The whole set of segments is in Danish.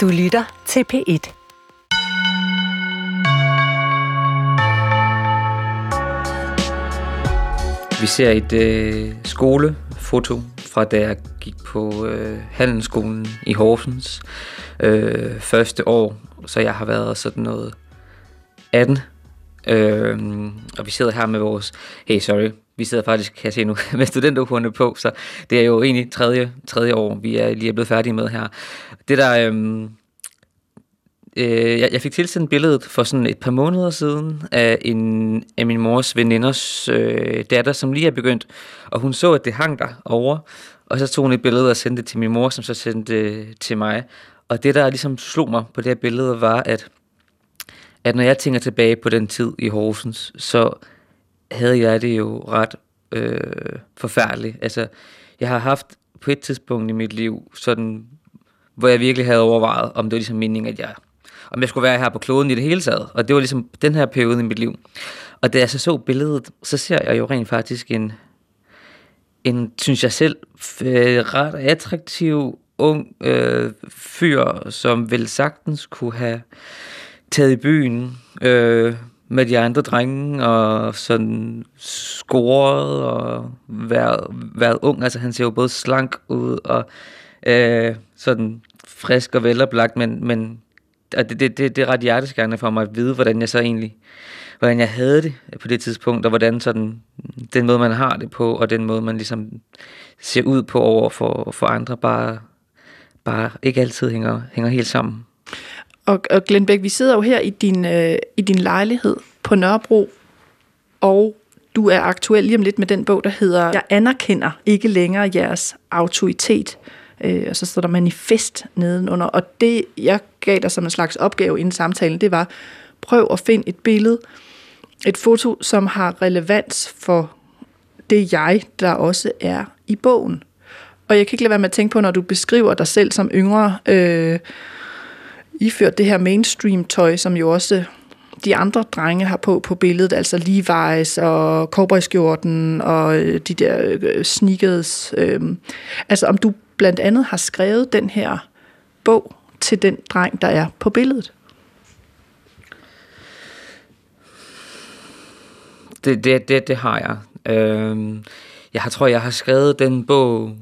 Du lytter til P1. Vi ser et øh, skolefoto fra da jeg gik på øh, handelsskolen i Horsens øh, første år, så jeg har været sådan noget 18. Øh, og vi sidder her med vores, hey sorry, vi sidder faktisk, kan jeg se nu, med studenterhurene på, så det er jo egentlig tredje, tredje år, vi er lige er blevet færdige med her. Det der, øh, øh, jeg, jeg fik tilsendt billedet for sådan et par måneder siden af, en, af min mors veninders øh, datter, som lige er begyndt, og hun så, at det hang der over, og så tog hun et billede og sendte det til min mor, som så sendte det til mig. Og det, der ligesom slog mig på det her billede, var, at, at når jeg tænker tilbage på den tid i Horsens, så havde jeg det jo ret øh, forfærdeligt. Altså, jeg har haft på et tidspunkt i mit liv, sådan, hvor jeg virkelig havde overvejet, om det var ligesom meningen, at jeg om jeg skulle være her på kloden i det hele taget. Og det var ligesom den her periode i mit liv. Og da jeg så så billedet, så ser jeg jo rent faktisk en, en synes jeg selv, øh, ret attraktiv ung øh, fyr, som vel sagtens kunne have taget i byen øh, med de andre drenge og sådan scoret og været, været ung. Altså han ser jo både slank ud og øh, sådan frisk og veloplagt, men, men og det, det, det, det er ret hjerteskærende for mig at vide, hvordan jeg så egentlig, hvordan jeg havde det på det tidspunkt, og hvordan sådan, den måde, man har det på, og den måde, man ligesom ser ud på over for, for andre, bare, bare ikke altid hænger, hænger helt sammen. Og, og Glenn Bæk, vi sidder jo her i din, øh, i din lejlighed på Nørrebro, og du er aktuel lige om lidt med den bog, der hedder Jeg anerkender ikke længere jeres autoritet øh, og så står der manifest nedenunder. Og det, jeg gav dig som en slags opgave inden samtalen, det var, prøv at finde et billede, et foto, som har relevans for det jeg, der også er i bogen. Og jeg kan ikke lade være med at tænke på, når du beskriver dig selv som yngre, øh, iført det her mainstream-tøj, som jo også de andre drenge har på på billedet, altså Levi's og cowboyskjorten og øh, de der øh, sneakers. Øh, altså om du blandt andet har skrevet den her bog til den dreng, der er på billedet. Det, det, det, det har jeg. Øhm, jeg tror, jeg har skrevet den bog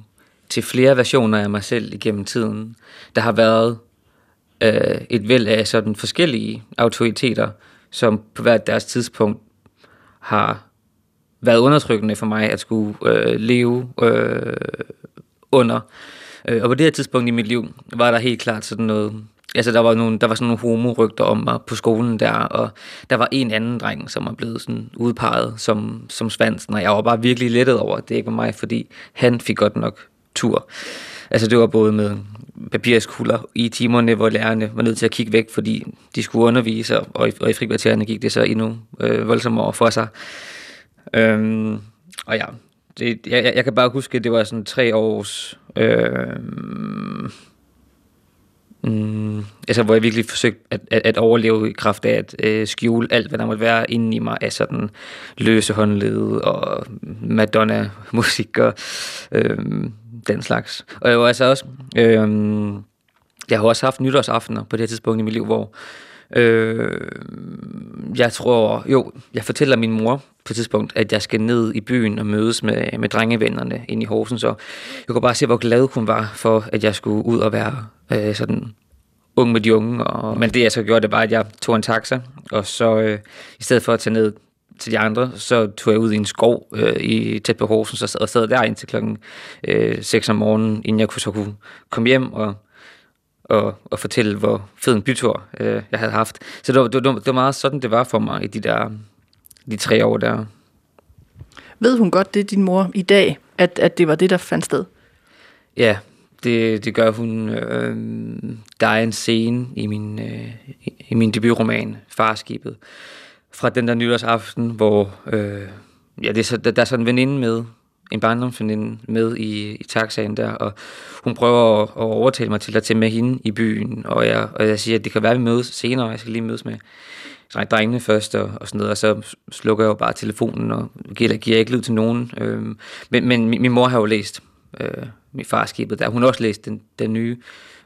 til flere versioner af mig selv igennem tiden. Der har været øh, et væld af sådan forskellige autoriteter, som på hvert deres tidspunkt har været undertrykkende for mig at skulle øh, leve øh, under. Øh, og på det her tidspunkt i mit liv, var der helt klart sådan noget... Altså, der var, nogle, der var sådan nogle homorygter om mig på skolen der, og der var en anden dreng, som var blevet sådan udpeget som, som svansen, og jeg var bare virkelig lettet over, at det ikke var mig, fordi han fik godt nok tur. Altså, det var både med papirskulder i timerne, hvor lærerne var nødt til at kigge væk, fordi de skulle undervise, og i, og i frikvartererne gik det så endnu øh, voldsommere for sig. Øhm, og ja, det, jeg, jeg kan bare huske, at det var sådan tre års... Øh, mm, altså, hvor jeg virkelig forsøgte at, at, at overleve i kraft af at øh, skjule alt, hvad der måtte være inde i mig af sådan løse håndled og Madonna-musik og øh, den slags. Og jeg var altså også... Øh, jeg har også haft nytårsaftener på det her tidspunkt i mit liv, hvor Øh, jeg tror, jo, jeg fortæller min mor på et tidspunkt, at jeg skal ned i byen og mødes med, med drengevennerne ind i Horsens, og jeg kunne bare se, hvor glad hun var for, at jeg skulle ud og være øh, sådan ung med de unge. Og, men det jeg så gjorde, det var, at jeg tog en taxa, og så øh, i stedet for at tage ned til de andre, så tog jeg ud i en skov øh, i tæt på Horsens og sad, og sad der indtil klokken øh, 6 om morgenen, inden jeg kunne, så kunne komme hjem og og, og fortælle, hvor fed en bytur øh, jeg havde haft. Så det var, det, var, det var meget sådan, det var for mig i de der de tre år der. Ved hun godt det, din mor, i dag, at, at det var det, der fandt sted? Ja, det, det gør hun. Øh, der er en scene i min, øh, i min debutroman, Farskibet, fra den der nytårsaften, hvor øh, ja, det er så, der, der er sådan en veninde med, en barndomsveninde med i, i taxaen der, og hun prøver at, at overtale mig til at tage med hende i byen, og jeg, og jeg siger, at det kan være, at vi mødes senere, jeg skal lige mødes med drengene først, og, og sådan noget, og så slukker jeg jo bare telefonen, og giver, giver ikke lyd til nogen. Øhm, men, men min, min mor har jo læst øh, min farskibet der, hun har også læst den, den nye,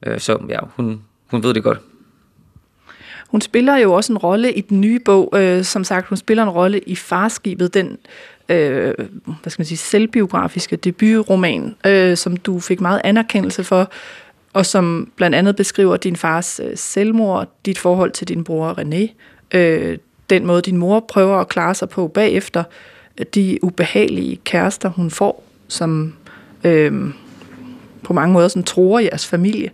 øh, så ja, hun, hun ved det godt. Hun spiller jo også en rolle i den nye bog. Øh, som sagt, hun spiller en rolle i Farskibet, den øh, hvad skal man sige, selvbiografiske debutroman, øh, som du fik meget anerkendelse for, og som blandt andet beskriver din fars øh, selvmord, dit forhold til din bror René, øh, den måde din mor prøver at klare sig på bagefter, øh, de ubehagelige kærester, hun får, som øh, på mange måder sådan tror jeres familie.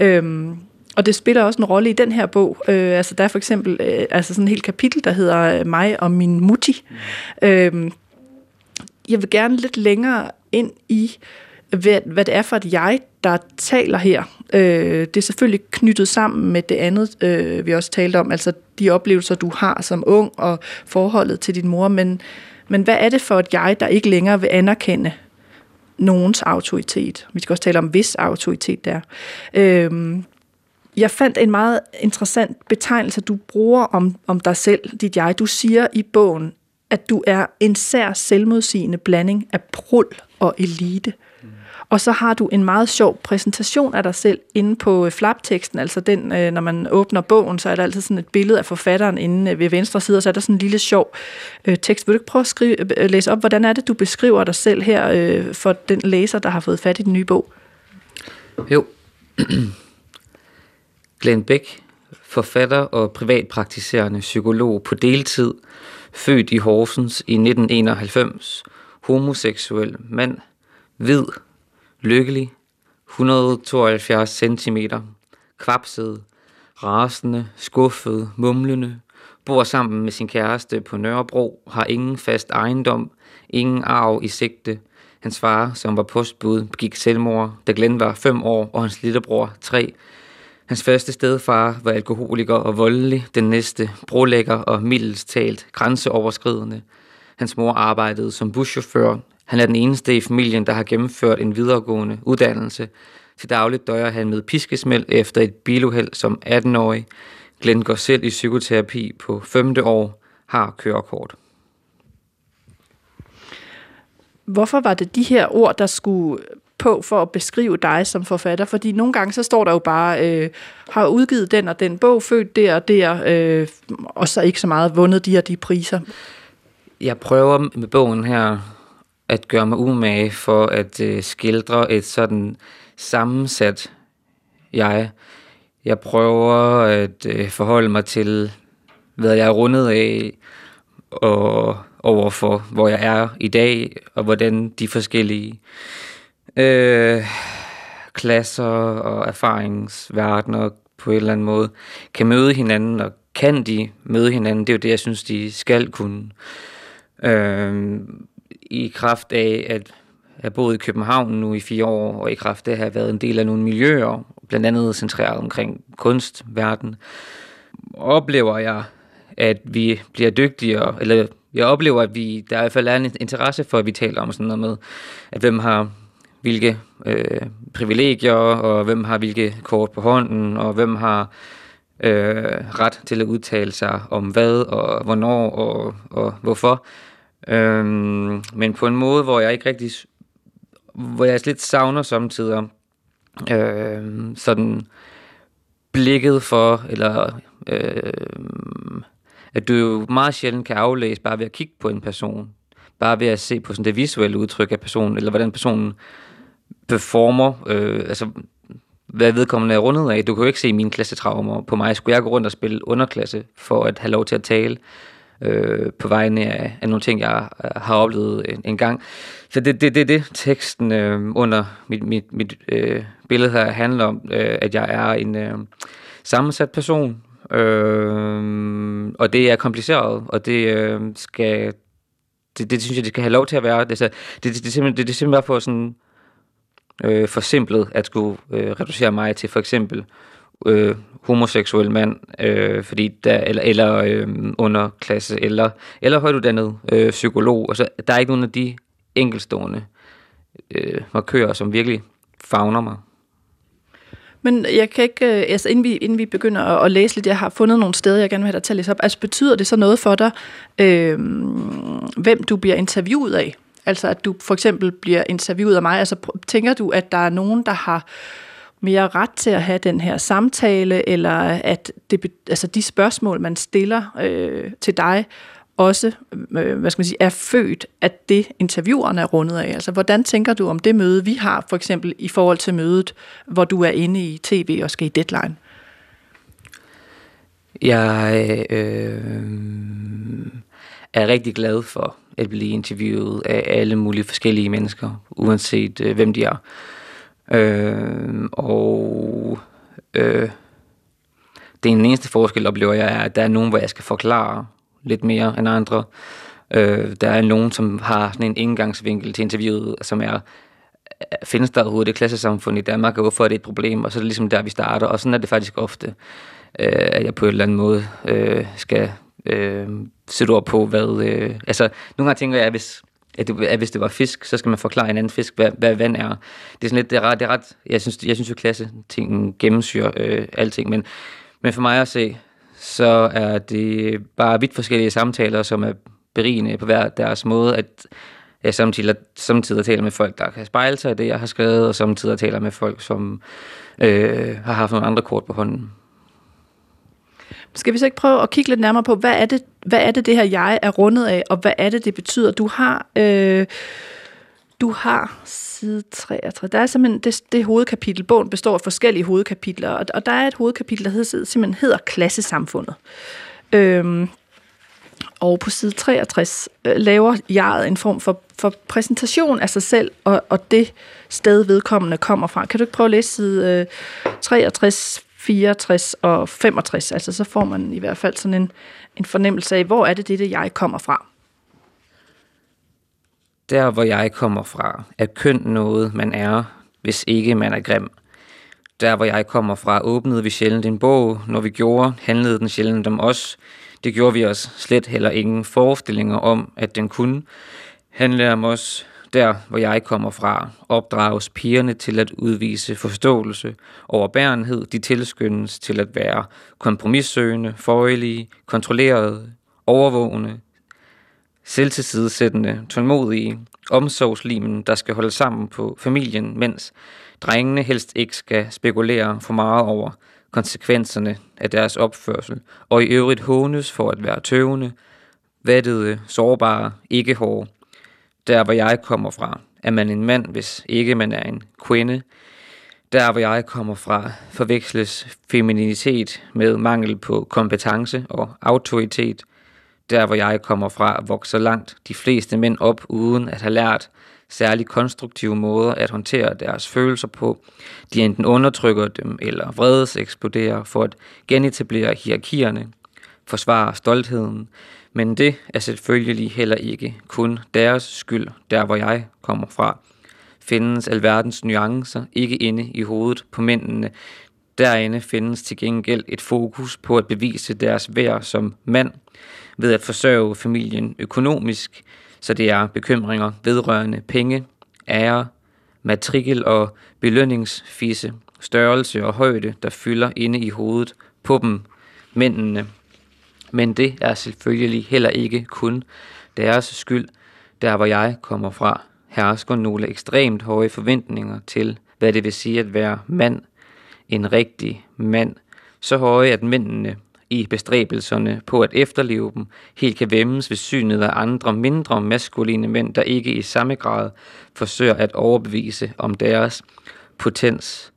Øh, og det spiller også en rolle i den her bog. Øh, altså der er for eksempel øh, altså sådan et helt kapitel, der hedder øh, Mig og min mutti. Øh, jeg vil gerne lidt længere ind i, hvad, hvad det er for et jeg, der taler her. Øh, det er selvfølgelig knyttet sammen med det andet, øh, vi også talte om, altså de oplevelser, du har som ung, og forholdet til din mor, men, men hvad er det for et jeg, der ikke længere vil anerkende nogens autoritet? Vi skal også tale om, hvis autoritet der. Øh, jeg fandt en meget interessant betegnelse, du bruger om, om dig selv, dit jeg. Du siger i bogen, at du er en sær selvmodsigende blanding af prul og elite. Mm. Og så har du en meget sjov præsentation af dig selv inde på øh, flapteksten, altså den, øh, når man åbner bogen, så er der altid sådan et billede af forfatteren inde øh, ved venstre side, og så er der sådan en lille sjov tekst. Vil du ikke prøve at skrive, læse op, hvordan er det, du beskriver dig selv her for den læser, der har fået fat i den nye bog? Jo. Glenn Beck, forfatter og privatpraktiserende psykolog på deltid, født i Horsens i 1991, homoseksuel mand, hvid, lykkelig, 172 cm, kvapset, rasende, skuffet, mumlende, bor sammen med sin kæreste på Nørrebro, har ingen fast ejendom, ingen arv i sigte. Hans far, som var postbud, begik selvmord, da Glenn var 5 år, og hans lillebror 3 Hans første stedfar var alkoholiker og voldelig, den næste brolægger og mildest talt grænseoverskridende. Hans mor arbejdede som buschauffør. Han er den eneste i familien, der har gennemført en videregående uddannelse. Til dagligt døjer han med piskesmæld efter et biluheld som 18-årig. Glenn går selv i psykoterapi på femte år, har kørekort. Hvorfor var det de her ord, der skulle på for at beskrive dig som forfatter, fordi nogle gange så står der jo bare, øh, har udgivet den og den bog, født der og der, øh, og så ikke så meget vundet de og de priser. Jeg prøver med bogen her at gøre mig umage for at øh, skildre et sådan sammensat jeg. Jeg prøver at øh, forholde mig til, hvad jeg er rundet af, og overfor, hvor jeg er i dag, og hvordan de forskellige øh, klasser og erfaringsverdener på en eller anden måde kan møde hinanden, og kan de møde hinanden, det er jo det, jeg synes, de skal kunne. Øh, I kraft af, at jeg har boet i København nu i fire år, og i kraft af at have været en del af nogle miljøer, blandt andet centreret omkring kunstverden, oplever jeg, at vi bliver dygtigere, eller jeg oplever, at vi, der i hvert fald er en interesse for, at vi taler om sådan noget med, at hvem har hvilke øh, privilegier, og hvem har hvilke kort på hånden, og hvem har øh, ret til at udtale sig om hvad, og hvornår, og, og hvorfor. Øh, men på en måde, hvor jeg ikke rigtig, hvor jeg lidt savner samtidig øh, sådan blikket for, eller øh, at du jo meget sjældent kan aflæse bare ved at kigge på en person, bare ved at se på sådan det visuelle udtryk af personen, eller hvordan personen performer, øh, altså hvad vedkommende er rundet af. Du kan jo ikke se mine klassetraumer på mig. Skulle jeg gå rundt og spille underklasse for at have lov til at tale øh, på vegne af, af nogle ting, jeg øh, har oplevet en, en gang. Så det er det, det, det, teksten øh, under mit, mit, mit øh, billede her handler om, øh, at jeg er en øh, sammensat person, øh, og det er kompliceret, og det øh, skal det, det synes jeg, det skal have lov til at være. Det, det, det, det, det, det, det er simpelthen for sådan øh, forsimplet at skulle øh, reducere mig til for eksempel øh, homoseksuel mand, øh, fordi der, eller, eller øh, underklasse, eller, eller højtuddannet øh, psykolog. Altså, der er ikke nogen af de enkelstående øh, markører, som virkelig fagner mig. Men jeg kan ikke, øh, altså inden vi, inden vi begynder at, at læse lidt, jeg har fundet nogle steder, jeg gerne vil have dig til at læse op. Altså betyder det så noget for dig, øh, hvem du bliver interviewet af? Altså at du for eksempel bliver interviewet af mig. Altså tænker du, at der er nogen, der har mere ret til at have den her samtale, eller at det, altså de spørgsmål, man stiller øh, til dig, også øh, hvad skal man sige, er født af det, interviewerne er rundet af. Altså, hvordan tænker du om det møde, vi har, for eksempel i forhold til mødet, hvor du er inde i tv og skal i deadline? Jeg øh, er rigtig glad for at blive interviewet af alle mulige forskellige mennesker, uanset øh, hvem de er. Øh, og øh, det eneste forskel, oplever jeg, er, at der er nogen, hvor jeg skal forklare lidt mere end andre. Øh, der er nogen, som har sådan en indgangsvinkel til interviewet, som er, findes der overhovedet et klassesamfund i Danmark, og hvorfor er det et problem? Og så er det ligesom der, vi starter, og sådan er det faktisk ofte, øh, at jeg på en eller anden måde øh, skal øh, sætte ord på, hvad... Øh, altså, nogle gange tænker jeg, at hvis, at, det, at hvis det var fisk, så skal man forklare en anden fisk, hvad, hvad vand er. Det er sådan lidt, det er ret, det er ret jeg synes, jeg synes jo klasse ting gennemsyrer øh, alting, men, men for mig at se, så er det bare vidt forskellige samtaler, som er berigende på hver deres måde, at jeg samtidig, samtidig taler med folk, der kan spejle sig i det, jeg har skrevet, og samtidig taler med folk, som øh, har haft nogle andre kort på hånden. Skal vi så ikke prøve at kigge lidt nærmere på, hvad er det, hvad er det, det her jeg er rundet af, og hvad er det, det betyder? Du har, øh, du har side 33. Der er simpelthen det, det hovedkapitel. Bogen består af forskellige hovedkapitler, og, og der er et hovedkapitel, der hedder, simpelthen hedder Klassesamfundet. Øhm, og på side 63 øh, laver jeg en form for, for præsentation af sig selv og, og det sted, vedkommende kommer fra. Kan du ikke prøve at læse side øh, 63, 64 og 65? Altså så får man i hvert fald sådan en, en fornemmelse af, hvor er det, det, det jeg kommer fra. Der, hvor jeg kommer fra, er køn noget, man er, hvis ikke man er grim. Der, hvor jeg kommer fra, åbnede vi sjældent en bog. Når vi gjorde, handlede den sjældent om os. Det gjorde vi os slet heller ingen forestillinger om, at den kunne handle om os. Der, hvor jeg kommer fra, opdrages pigerne til at udvise forståelse, overbærenhed, de tilskyndes til at være kompromissøgende, forøjelige, kontrollerede, overvågende, selvtilsidesættende, tålmodige, omsorgslimen, der skal holde sammen på familien, mens drengene helst ikke skal spekulere for meget over konsekvenserne af deres opførsel, og i øvrigt hånes for at være tøvende, vattede, sårbare, ikke hårde. Der, hvor jeg kommer fra, er man en mand, hvis ikke man er en kvinde. Der, hvor jeg kommer fra, forveksles femininitet med mangel på kompetence og autoritet – der hvor jeg kommer fra, vokser langt de fleste mænd op uden at have lært særligt konstruktive måder at håndtere deres følelser på. De enten undertrykker dem eller vredes eksploderer for at genetablere hierarkierne, forsvare stoltheden, men det er selvfølgelig heller ikke kun deres skyld, der hvor jeg kommer fra. Findes alverdens nuancer ikke inde i hovedet på mændene. Derinde findes til gengæld et fokus på at bevise deres værd som mand – ved at forsørge familien økonomisk, så det er bekymringer vedrørende penge, ære, matrikel og belønningsfisse, størrelse og højde, der fylder inde i hovedet på dem, mændene. Men det er selvfølgelig heller ikke kun deres skyld, der hvor jeg kommer fra, hersker nogle ekstremt høje forventninger til, hvad det vil sige at være mand, en rigtig mand, så høje, at mændene i bestræbelserne på at efterleve dem, helt kan vemmes ved synet af andre mindre maskuline mænd, der ikke i samme grad forsøger at overbevise om deres potens.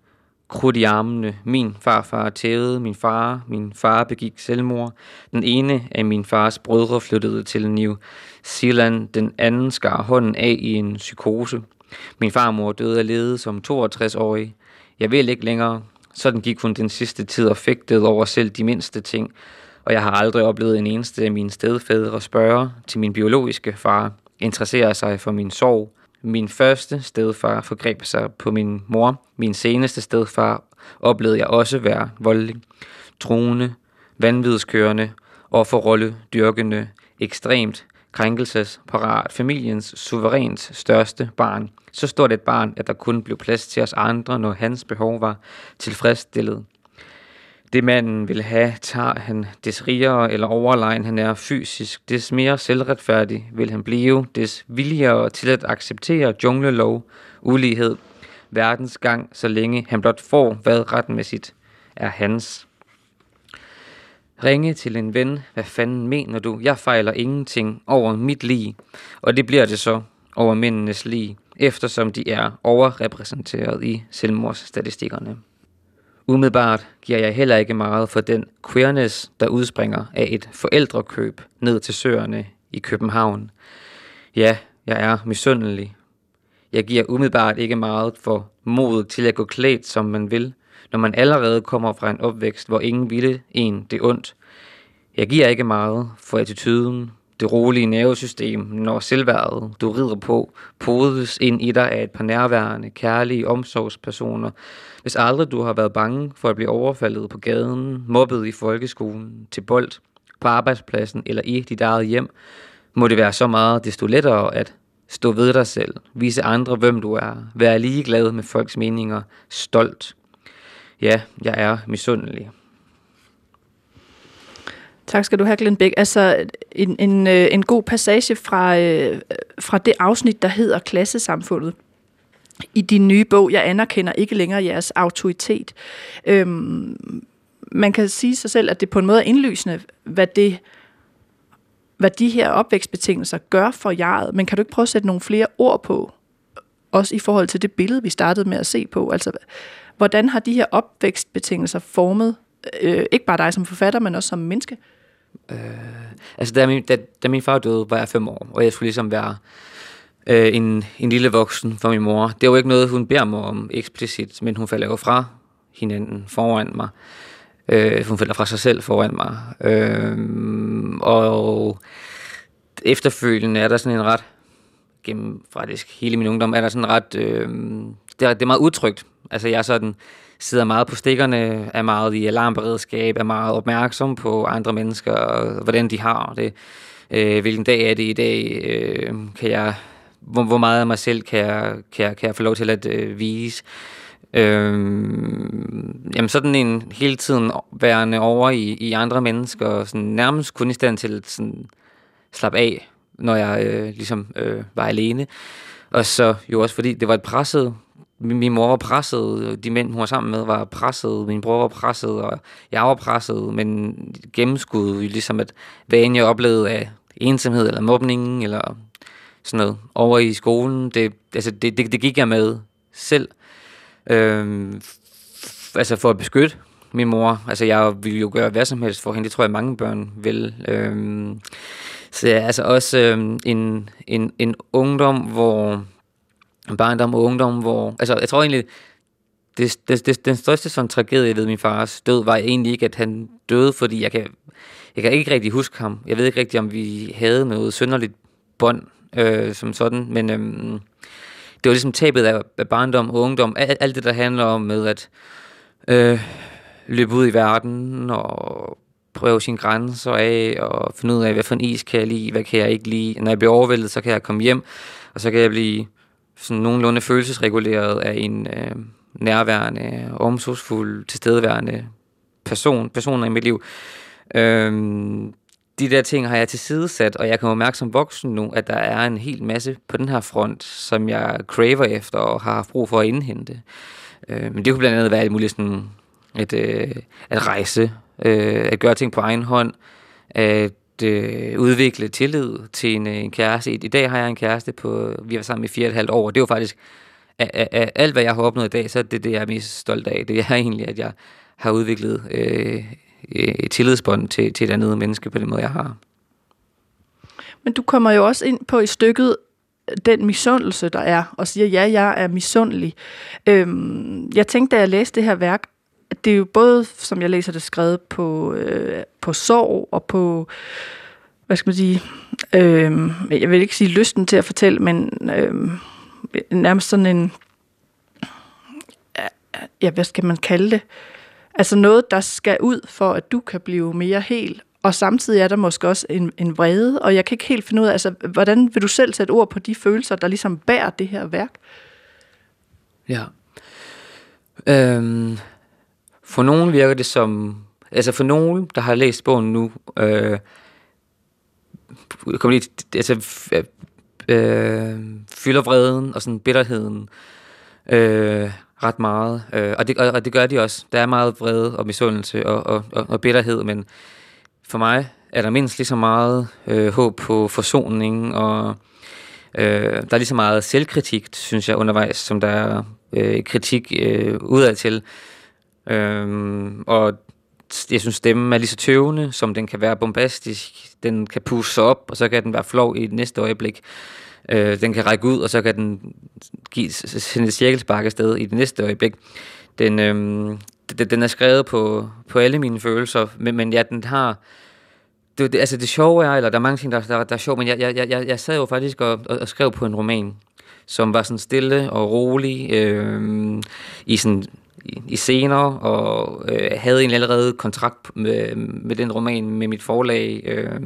Krudt i armene. Min farfar tævede min far. Min far begik selvmord. Den ene af min fars brødre flyttede til New Zealand. Den anden skar hånden af i en psykose. Min farmor døde af lede som 62-årig. Jeg vil ikke længere. Sådan gik hun den sidste tid og fægtede over selv de mindste ting, og jeg har aldrig oplevet en eneste af mine stedfædre spørge til min biologiske far, interessere sig for min sorg. Min første stedfar forgreb sig på min mor. Min seneste stedfar oplevede jeg også være voldelig, truende, vanvidskørende og for rolle dyrkende, ekstremt krænkelsesparat, familiens suverænt største barn. Så stort et barn, at der kun blev plads til os andre, når hans behov var tilfredsstillet. Det manden vil have, tager han des rigere eller overlegen han er fysisk, des mere selvretfærdig vil han blive, des villigere til at acceptere junglelov, ulighed, verdens gang, så længe han blot får, hvad retmæssigt er hans. Ringe til en ven, hvad fanden mener du? Jeg fejler ingenting over mit liv, og det bliver det så over mændenes liv, eftersom de er overrepræsenteret i selvmordsstatistikkerne. Umiddelbart giver jeg heller ikke meget for den queerness, der udspringer af et forældrekøb ned til søerne i København. Ja, jeg er misundelig. Jeg giver umiddelbart ikke meget for modet til at gå klædt, som man vil, når man allerede kommer fra en opvækst, hvor ingen ville en det ondt. Jeg giver ikke meget for attituden, det rolige nervesystem, når selvværdet, du rider på, podes ind i dig af et par nærværende, kærlige omsorgspersoner. Hvis aldrig du har været bange for at blive overfaldet på gaden, mobbet i folkeskolen, til bold, på arbejdspladsen eller i dit eget hjem, må det være så meget desto lettere at stå ved dig selv, vise andre, hvem du er, være ligeglad med folks meninger, stolt. Ja, jeg er misundelig. Tak skal du have, Glenn Bæk. Altså, en, en, øh, en god passage fra, øh, fra det afsnit, der hedder Klassesamfundet. I din nye bog, Jeg anerkender ikke længere jeres autoritet. Øhm, man kan sige sig selv, at det på en måde er indlysende, hvad det hvad de her opvækstbetingelser gør for jeget, men kan du ikke prøve at sætte nogle flere ord på, også i forhold til det billede, vi startede med at se på? Altså, hvordan har de her opvækstbetingelser formet, øh, ikke bare dig som forfatter, men også som menneske? Øh, altså, da min, da, da min far døde, var jeg fem år, og jeg skulle ligesom være øh, en, en lille voksen for min mor. Det var jo ikke noget, hun beder mig om eksplicit, men hun falder jo fra hinanden foran mig. Øh, hun falder fra sig selv foran mig. Øh, og efterfølgende er der sådan en ret, gennem faktisk hele min ungdom, er der sådan ret, øh, det, er, det er meget utrygt. Altså jeg er sådan, sidder meget på stikkerne, er meget i alarmberedskab, er meget opmærksom på andre mennesker, og hvordan de har det. Øh, hvilken dag er det i dag? Øh, kan jeg, hvor, hvor meget af mig selv kan jeg, kan jeg, kan jeg få lov til at øh, vise? Øh, jamen sådan en hele tiden værende over i, i andre mennesker, og sådan nærmest kun i stand til at sådan slappe af, når jeg øh, ligesom øh, var alene. Og så jo også fordi det var et presset min, min mor var presset, de mænd, hun var sammen med, var presset, min bror var presset, og jeg var presset, men gennemskud ligesom, at hvad end jeg oplevede af ensomhed, eller mobning, eller sådan noget, over i skolen, det, altså, det, det, det gik jeg med selv, øhm, altså for at beskytte min mor. Altså, jeg ville jo gøre hvad som helst for hende. Det tror jeg, mange børn vil. Øhm, så ja, altså også øhm, en, en, en ungdom, hvor barndom og ungdom, hvor... Altså, jeg tror egentlig, det, det, det, den største sådan tragedie ved min fars død, var egentlig ikke, at han døde, fordi jeg kan, jeg kan ikke rigtig huske ham. Jeg ved ikke rigtig, om vi havde noget synderligt bånd øh, som sådan, men øh, det var ligesom tabet af, af barndom og ungdom. Alt, alt det, der handler om med at øh, løbe ud i verden og prøve sine grænser af og finde ud af, hvad for en is kan jeg lide, hvad kan jeg ikke lide. Når jeg bliver overvældet, så kan jeg komme hjem, og så kan jeg blive sådan nogenlunde følelsesreguleret af en øh, nærværende, omsorgsfuld, tilstedeværende person, personer i mit liv. Øhm, de der ting har jeg tilsidesat, og jeg kan mærke som voksen nu, at der er en hel masse på den her front, som jeg craver efter og har haft brug for at indhente. Øh, men det kunne blandt andet være alt muligt sådan et, øh, at rejse, øh, at gøre ting på egen hånd, at øh, udvikle tillid til en, øh, en kæreste. I, I dag har jeg en kæreste på, vi har været sammen i fire og et halvt år, og det er jo faktisk, af, af, af alt hvad jeg har opnået i dag, så er det det, jeg er mest stolt af. Det er egentlig, at jeg har udviklet øh, Øh, et tillidsbånd til, til et andet menneske på den måde, jeg har. Men du kommer jo også ind på i stykket, øh, den misundelse, der er, og siger, ja, jeg er misundelig. Øhm, jeg tænkte, da jeg læste det her værk, det er jo både, som jeg læser det, skrevet på, øh, på sorg og på, hvad skal man sige, øh, jeg vil ikke sige lysten til at fortælle, men øh, nærmest sådan en, ja, hvad skal man kalde det? Altså noget, der skal ud for, at du kan blive mere hel. Og samtidig er der måske også en, en vrede, og jeg kan ikke helt finde ud af, altså, hvordan vil du selv sætte ord på de følelser, der ligesom bærer det her værk? Ja. Øhm, for nogen virker det som... Altså for nogen, der har læst bogen nu, øh, kommer lige, altså, øh, fylder vreden og sådan bitterheden øh, ret meget. Øh, og, det, og, og det gør de også. Der er meget vrede og misundelse og, og, og, og bitterhed, men for mig er der mindst lige så meget øh, håb på forsoning, og øh, der er lige så meget selvkritik, synes jeg, undervejs, som der er øh, kritik øh, udad til. Øh, og jeg synes, stemmen er lige så tøvende, som den kan være bombastisk. Den kan pusse sig op, og så kan den være flov i det næste øjeblik. Øh, den kan række ud, og så kan den give, sende et cirkelspark afsted i det næste øjeblik. Den, øh, den er skrevet på, på alle mine følelser, men, men ja, den har... Det, det, altså det sjove er, eller der er mange ting, der, der, der er sjovt, men jeg, jeg, jeg, jeg sad jo faktisk og, og, og skrev på en roman, som var sådan stille og rolig, øh, i sådan i, i scener, og øh, havde en allerede kontrakt med, med den roman med mit forlag. Øh,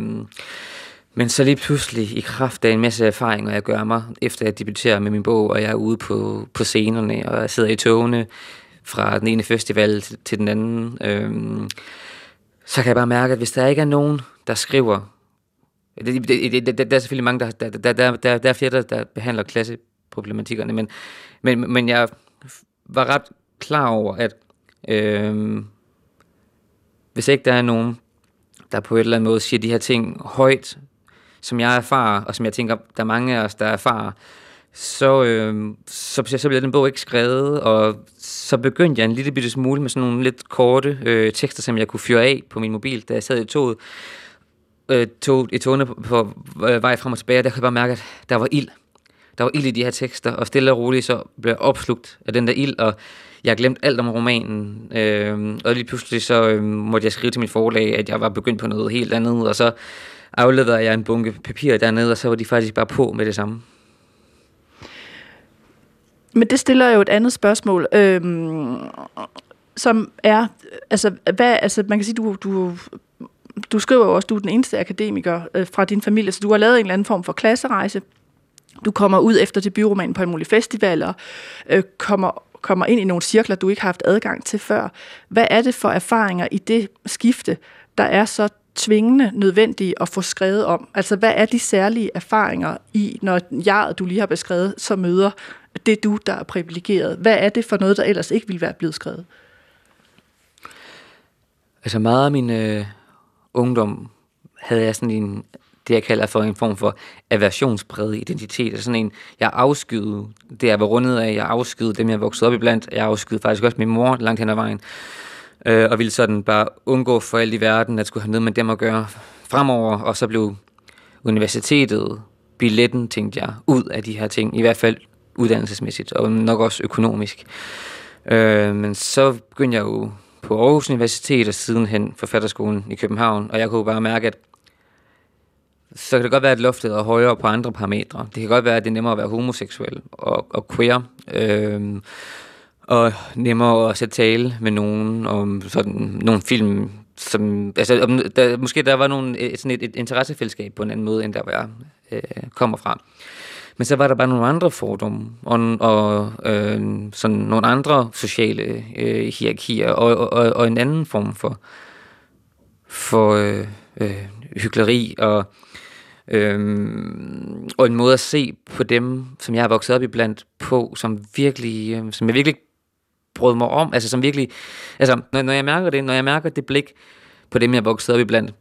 men så lige pludselig, i kraft af en masse erfaringer, jeg gør mig, efter jeg debuterer med min bog, og jeg er ude på, på scenerne, og jeg sidder i togene fra den ene festival til, til den anden, øhm, så kan jeg bare mærke, at hvis der ikke er nogen, der skriver, det, det, det, det, der er selvfølgelig mange, der, der, der, der, der, der er flere, der, der behandler klasseproblematikkerne, men, men, men jeg var ret klar over, at øhm, hvis ikke der er nogen, der på et eller andet måde siger de her ting højt, som jeg erfarer, og som jeg tænker, der er mange af os, der erfarer, så, øh, så, så blev den bog ikke skrevet, og så begyndte jeg en lille bitte smule med sådan nogle lidt korte øh, tekster, som jeg kunne fyre af på min mobil, da jeg sad i toget, øh, tog, i togene på, på øh, vej frem og tilbage, og der kunne jeg bare mærke, at der var ild. Der var ild i de her tekster, og stille og roligt så blev jeg opslugt af den der ild, og jeg har glemt alt om romanen, øh, og lige pludselig så øh, måtte jeg skrive til mit forlag, at jeg var begyndt på noget helt andet, og så afleverede jeg en bunke papir dernede, og så var de faktisk bare på med det samme. Men det stiller jo et andet spørgsmål, øh, som er, altså, hvad, altså man kan sige, du, du, du skriver jo også, du er den eneste akademiker øh, fra din familie, så du har lavet en eller anden form for klasserejse. Du kommer ud efter til byromanen på en mulig festivaler, øh, kommer kommer ind i nogle cirkler, du ikke har haft adgang til før. Hvad er det for erfaringer i det skifte, der er så tvingende nødvendige at få skrevet om? Altså, hvad er de særlige erfaringer i, når jeg, du lige har beskrevet, så møder det du, der er privilegeret? Hvad er det for noget, der ellers ikke ville være blevet skrevet? Altså meget af min øh, ungdom havde jeg sådan en det, jeg kalder for en form for aversionspræget identitet. Altså sådan en, jeg afskyede det, jeg var rundet af. Jeg afskyede dem, jeg voksede op i blandt. Jeg afskyede faktisk også min mor langt hen ad vejen. Øh, og ville sådan bare undgå for alt i verden, at skulle have noget med dem at gøre fremover. Og så blev universitetet billetten, tænkte jeg, ud af de her ting. I hvert fald uddannelsesmæssigt, og nok også økonomisk. Øh, men så begyndte jeg jo på Aarhus Universitet og sidenhen forfatterskolen i København, og jeg kunne bare mærke, at så kan det godt være, at loftet er højere på andre parametre. Det kan godt være, at det er nemmere at være homoseksuel og, og queer. Øhm, og nemmere at sætte tale med nogen om sådan nogle film, som, altså, om, der, måske der var nogle, sådan et, et interessefællesskab på en anden måde, end der hvor jeg øh, kommer fra. Men så var der bare nogle andre fordomme, og, og øh, sådan nogle andre sociale øh, hierarkier, og, og, og en anden form for, for øh, øh, hyggeleri, og Øhm, og en måde at se på dem, som jeg har vokset op i blandt på, som virkelig, øh, som jeg virkelig brød mig om, altså som virkelig, altså når, når jeg mærker det, når jeg mærker det blik på dem, jeg har vokset op i blandt,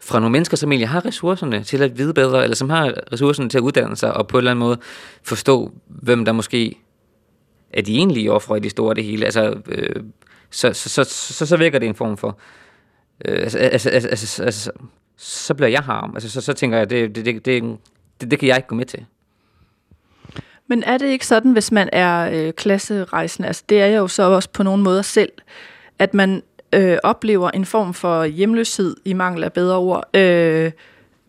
fra nogle mennesker, som egentlig har ressourcerne til at vide bedre, eller som har ressourcerne til at uddanne sig, og på en eller anden måde forstå, hvem der måske er de egentlige ofre i det store det hele. Altså, øh, så, så, så, så, så vækker det en form for... Øh, altså, altså, altså, altså, altså, så bliver jeg harm. Altså, så, så tænker jeg, det, det, det, det, det, det kan jeg ikke gå med til. Men er det ikke sådan, hvis man er øh, klasserejsende, altså det er jeg jo så også på nogle måder selv, at man øh, oplever en form for hjemløshed, i mangel af bedre ord, øh,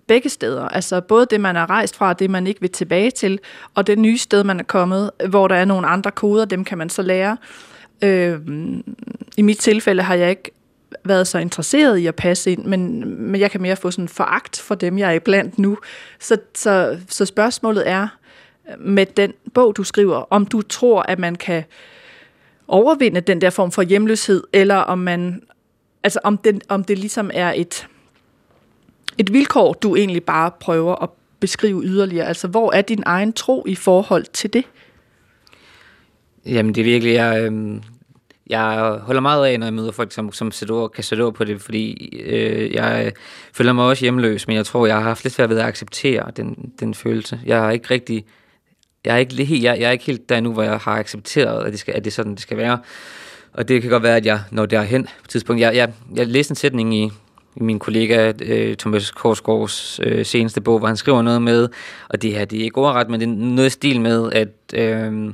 begge steder. Altså både det, man er rejst fra, det man ikke vil tilbage til, og det nye sted, man er kommet, hvor der er nogle andre koder, dem kan man så lære. Øh, I mit tilfælde har jeg ikke været så interesseret i at passe ind, men, men jeg kan mere få sådan foragt for dem, jeg er iblandt nu. Så, så, så spørgsmålet er, øh, med den bog, du skriver, om du tror, at man kan overvinde den der form for hjemløshed, eller om man, altså om, den, om det ligesom er et, et vilkår, du egentlig bare prøver at beskrive yderligere. Altså, hvor er din egen tro i forhold til det? Jamen, det er virkelig, jeg, øh, jeg holder meget af, når jeg møder folk, som, som sætter ord, kan sætte ord på det, fordi øh, jeg føler mig også hjemløs, men jeg tror, jeg har haft lidt svært ved at acceptere den, den følelse. Jeg er ikke rigtig, jeg er ikke, helt, jeg, jeg er ikke helt der nu, hvor jeg har accepteret, at det, skal, at det er sådan, det skal være. Og det kan godt være, at jeg når derhen på et tidspunkt. Jeg, jeg, jeg læste en sætning i, i min kollega øh, Thomas Korsgaards øh, seneste bog, hvor han skriver noget med, og det her, det er ikke ordret, men det er noget i stil med, at øh,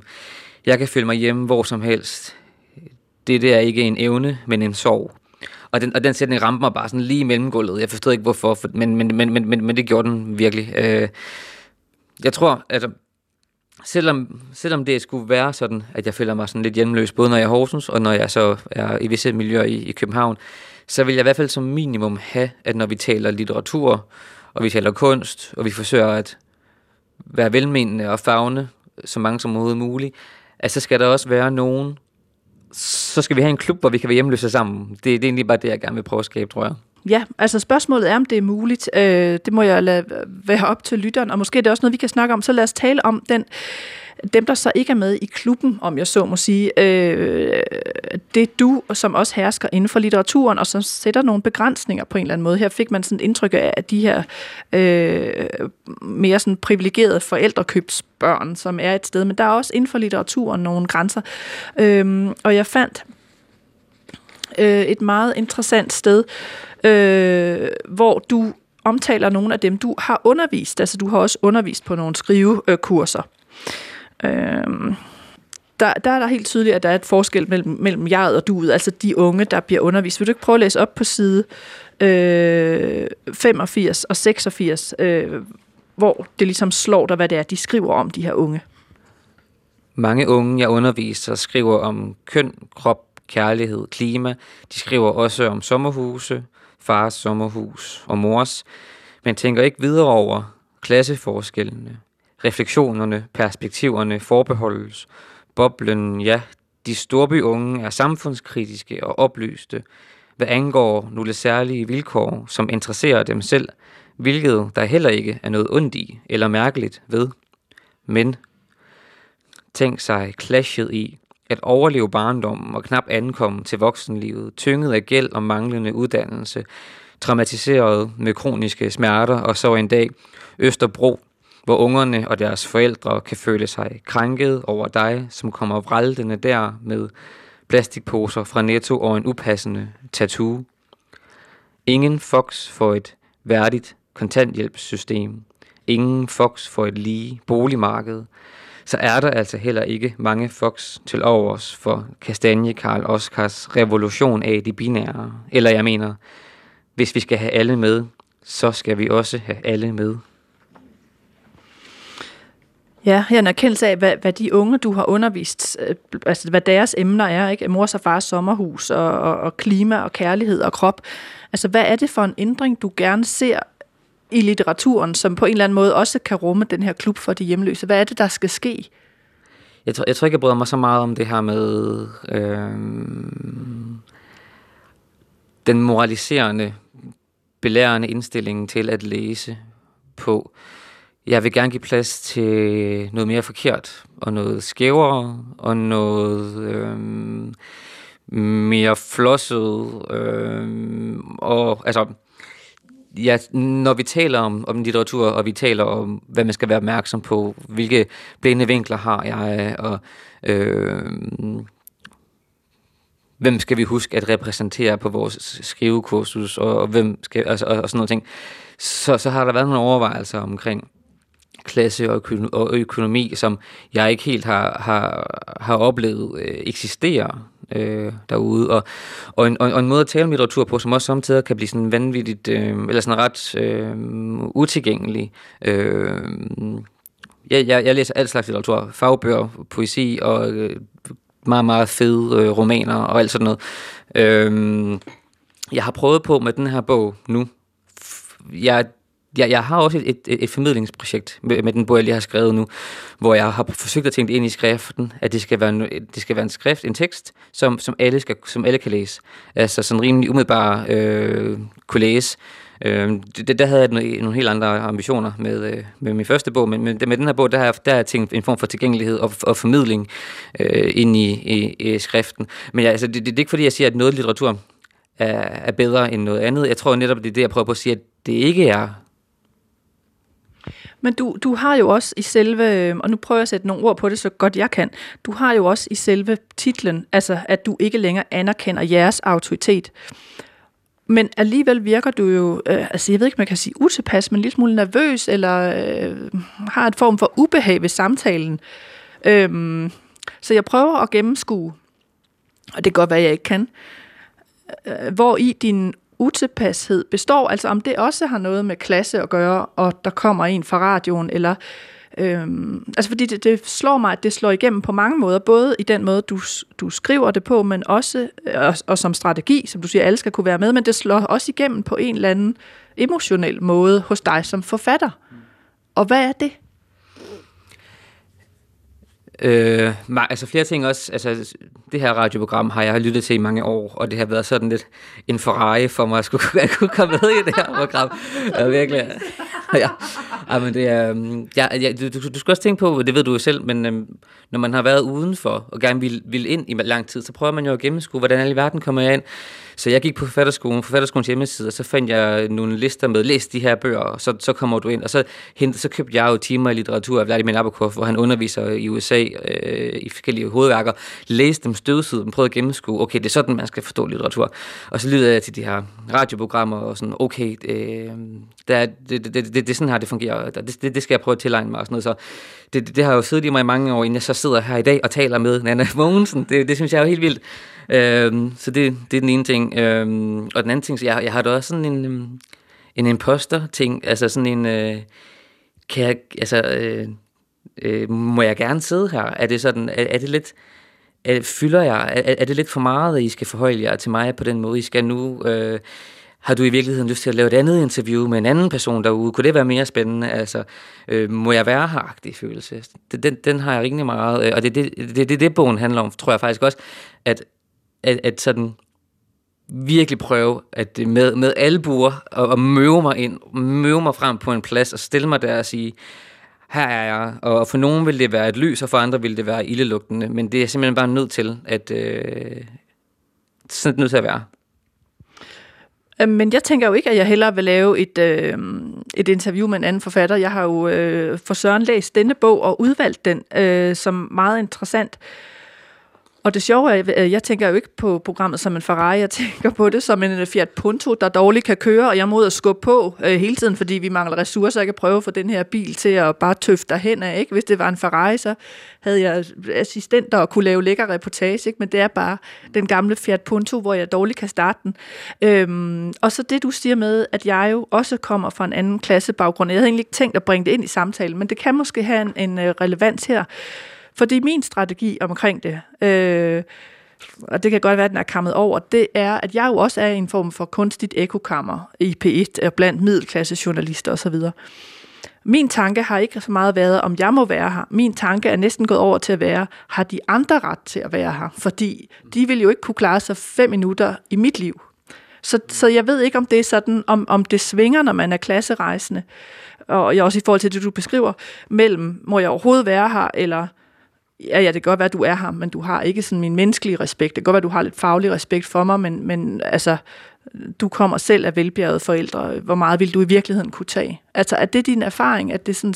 jeg kan føle mig hjemme hvor som helst det der er ikke en evne, men en sorg. Og den, og den sætning ramte mig bare sådan lige i gulvet. Jeg forstod ikke hvorfor, for, men, men, men, men, men, men det gjorde den virkelig. Øh, jeg tror, at selvom, selvom det skulle være sådan, at jeg føler mig sådan lidt hjemløs, både når jeg er Horsens, og når jeg så er i visse miljøer i, i København, så vil jeg i hvert fald som minimum have, at når vi taler litteratur, og vi taler kunst, og vi forsøger at være velmenende og fagne så mange som overhovedet muligt, at så skal der også være nogen, så skal vi have en klub, hvor vi kan være hjemløse sammen. Det, det er egentlig bare det, jeg gerne vil prøve at skabe, tror jeg. Ja, altså spørgsmålet er, om det er muligt. Øh, det må jeg lade være op til lytteren, og måske er det også noget, vi kan snakke om. Så lad os tale om den dem, der så ikke er med i klubben, om jeg så må sige, øh, det er du, som også hersker inden for litteraturen, og som sætter nogle begrænsninger på en eller anden måde. Her fik man sådan et indtryk af, at de her øh, mere sådan privilegerede forældrekøbsbørn, som er et sted, men der er også inden for litteraturen nogle grænser. Øh, og jeg fandt øh, et meget interessant sted, øh, hvor du omtaler nogle af dem, du har undervist. Altså, du har også undervist på nogle skrivekurser. Øhm, der, der er der helt tydeligt, at der er et forskel mellem, mellem jeget og duet, altså de unge, der bliver undervist. Vil du ikke prøve at læse op på side øh, 85 og 86, øh, hvor det ligesom slår dig, hvad det er, de skriver om, de her unge? Mange unge, jeg underviser, skriver om køn, krop, kærlighed, klima. De skriver også om sommerhuse, fars sommerhus og mors, men tænker ikke videre over klasseforskellene, refleksionerne, perspektiverne forbeholdes. Boblen, ja, de storbyunge er samfundskritiske og oplyste, hvad angår nogle særlige vilkår, som interesserer dem selv, hvilket der heller ikke er noget ondt i eller mærkeligt ved. Men tænk sig clashet i at overleve barndommen og knap ankomme til voksenlivet, tynget af gæld og manglende uddannelse, traumatiseret med kroniske smerter og så en dag Østerbro hvor ungerne og deres forældre kan føle sig krænket over dig, som kommer vraldende der med plastikposer fra Netto og en upassende tattoo. Ingen Fox for et værdigt kontanthjælpssystem. Ingen Fox for et lige boligmarked. Så er der altså heller ikke mange Fox til overs for Kastanje Karl Oscars revolution af de binære. Eller jeg mener, hvis vi skal have alle med, så skal vi også have alle med. Ja, her en erkendelse af, hvad, hvad de unge, du har undervist, øh, altså hvad deres emner er, ikke? Mors og fars sommerhus, og, og, og klima og kærlighed og krop. Altså, hvad er det for en ændring, du gerne ser i litteraturen, som på en eller anden måde også kan rumme den her klub for de hjemløse? Hvad er det, der skal ske? Jeg tror, jeg tror ikke, jeg bryder mig så meget om det her med øh, den moraliserende, belærende indstilling til at læse på. Jeg vil gerne give plads til noget mere forkert, og noget skævere, og noget øh, mere flosset. Øh, og altså, ja, når vi taler om, om litteratur, og vi taler om, hvad man skal være opmærksom på, hvilke blinde vinkler har jeg, og øh, hvem skal vi huske at repræsentere på vores skrivekursus, og, og hvem skal, altså, og, og sådan noget ting, så, så har der været nogle overvejelser omkring, klasse og, og økonomi, som jeg ikke helt har, har, har oplevet øh, eksisterer øh, derude. Og, og, en, og en måde at tale om litteratur på, som også samtidig kan blive sådan vanvittigt, øh, eller sådan ret øh, utilgængelig. Øh, jeg, jeg, jeg læser alt slags litteratur, fagbøger, poesi og øh, meget, meget fede øh, romaner og alt sådan noget. Øh, jeg har prøvet på med den her bog nu. Jeg jeg, jeg har også et, et, et formidlingsprojekt med, med den bog, jeg lige har skrevet nu, hvor jeg har forsøgt at tænke ind i skriften, at det skal være en, det skal være en skrift, en tekst, som, som, alle, skal, som alle kan læse. Altså sådan rimelig umiddelbart øh, kunne læse. Øh, det, der havde jeg nogle, nogle helt andre ambitioner med, øh, med min første bog, men med, med den her bog, der har, der har jeg tænkt en form for tilgængelighed og, og formidling øh, ind i, i, i skriften. Men ja, altså, det, det, det er ikke fordi, jeg siger, at noget litteratur er, er bedre end noget andet. Jeg tror netop, det er det, jeg prøver på at sige, at det ikke er men du, du har jo også i selve, øh, og nu prøver jeg at sætte nogle ord på det, så godt jeg kan, du har jo også i selve titlen, altså at du ikke længere anerkender jeres autoritet. Men alligevel virker du jo, øh, altså jeg ved ikke, man kan sige utilpas, men lidt smule nervøs, eller øh, har et form for ubehag ved samtalen. Øhm, så jeg prøver at gennemskue, og det kan godt være, jeg ikke kan, øh, hvor i din utilpashed består, altså om det også har noget med klasse at gøre, og der kommer en fra radioen, eller Øhm, altså fordi det, det slår mig, at det slår igennem på mange måder, både i den måde, du, du skriver det på, men også, øh, og, og som strategi, som du siger, alle skal kunne være med, men det slår også igennem på en eller anden emotionel måde hos dig som forfatter. Og hvad er det? Øh, altså flere ting også, altså det her radioprogram har jeg lyttet til i mange år, og det har været sådan lidt en Ferrari for mig at, skulle, at kunne komme med i det her program. Ja, virkelig. Ja. ja, men det er, øhm, ja, ja, du, du, du skal også tænke på, det ved du jo selv, men øhm, når man har været udenfor og gerne vil, vil ind i lang tid, så prøver man jo at gennemskue, hvordan i verden kommer jeg ind. Så jeg gik på forfatterskolen, forfatterskolens hjemmeside, og så fandt jeg nogle lister med, læs de her bøger, og så, så kommer du ind. Og så, hente, så købte jeg jo timer i litteratur af Vladimir Nabokov, hvor han underviser i USA øh, i forskellige hovedværker. Læste dem, støvsede dem, prøvede at gennemskue, okay, det er sådan, man skal forstå litteratur. Og så lyttede jeg til de her radioprogrammer, og sådan, okay, øh, der, det, det, det, det, det er sådan her, det fungerer. Det, det, det skal jeg prøve at tilegne mig og sådan noget. Så det, det, det har jo siddet i mig i mange år, inden jeg så sidder her i dag og taler med Nana Mogensen. Det, det synes jeg er jo helt vildt. Øhm, så det, det er den ene ting. Øhm, og den anden ting, så jeg, jeg har da også sådan en, øhm, en imposter-ting. Altså sådan en... Øh, kan jeg, altså, øh, øh, må jeg gerne sidde her? Er det sådan, er, er det lidt, er, fylder jeg, er, er det lidt for meget, at I skal forholde jer til mig på den måde? I skal nu, øh, har du i virkeligheden lyst til at lave et andet interview med en anden person derude? Kunne det være mere spændende? Altså, øh, må jeg være her følelse? Den, den har jeg rigtig meget, øh, og det er det, det, det, det, bogen handler om, tror jeg faktisk også, at at, at sådan virkelig prøve at med, med albuer og, og møve mig ind, møve mig frem på en plads og stille mig der og sige, her er jeg. Og for nogen vil det være et lys, og for andre vil det være ildelugtende. Men det er simpelthen bare nødt til, at øh, sådan det nødt til at være. Øhm, men jeg tænker jo ikke, at jeg hellere vil lave et, øh, et interview med en anden forfatter. Jeg har jo øh, for Søren læst denne bog og udvalgt den øh, som meget interessant. Og det sjove er, at jeg tænker jo ikke på programmet som en Ferrari, jeg tænker på det som en øh, Fiat Punto, der dårligt kan køre, og jeg må ud og skubbe på øh, hele tiden, fordi vi mangler ressourcer. Jeg kan prøve at få den her bil til at bare tøfte derhen af. Ikke? Hvis det var en Ferrari, så havde jeg assistenter og kunne lave lækker reportage, ikke? men det er bare den gamle Fiat Punto, hvor jeg dårligt kan starte den. Øhm, og så det, du siger med, at jeg jo også kommer fra en anden klasse baggrund. Jeg havde egentlig ikke tænkt at bringe det ind i samtalen, men det kan måske have en, en øh, relevans her. Fordi min strategi omkring det. Øh, og det kan godt være, at den er kommet over, det er, at jeg jo også er i en form for kunstigt ekokammer i P1 blandt middelklasse journalister osv. Min tanke har ikke så meget været, om jeg må være her. Min tanke er næsten gået over til at være, har de andre ret til at være her? Fordi de vil jo ikke kunne klare sig fem minutter i mit liv. Så, så jeg ved ikke, om det er sådan, om, om det svinger, når man er klasserejsende, og jeg også i forhold til det, du beskriver, mellem, må jeg overhovedet være her, eller ja, ja, det kan godt være, at du er her, men du har ikke sådan min menneskelige respekt. Det kan godt være, at du har lidt faglig respekt for mig, men, men altså, du kommer selv af velbjergede forældre. Hvor meget vil du i virkeligheden kunne tage? Altså, er det din erfaring, at det sådan,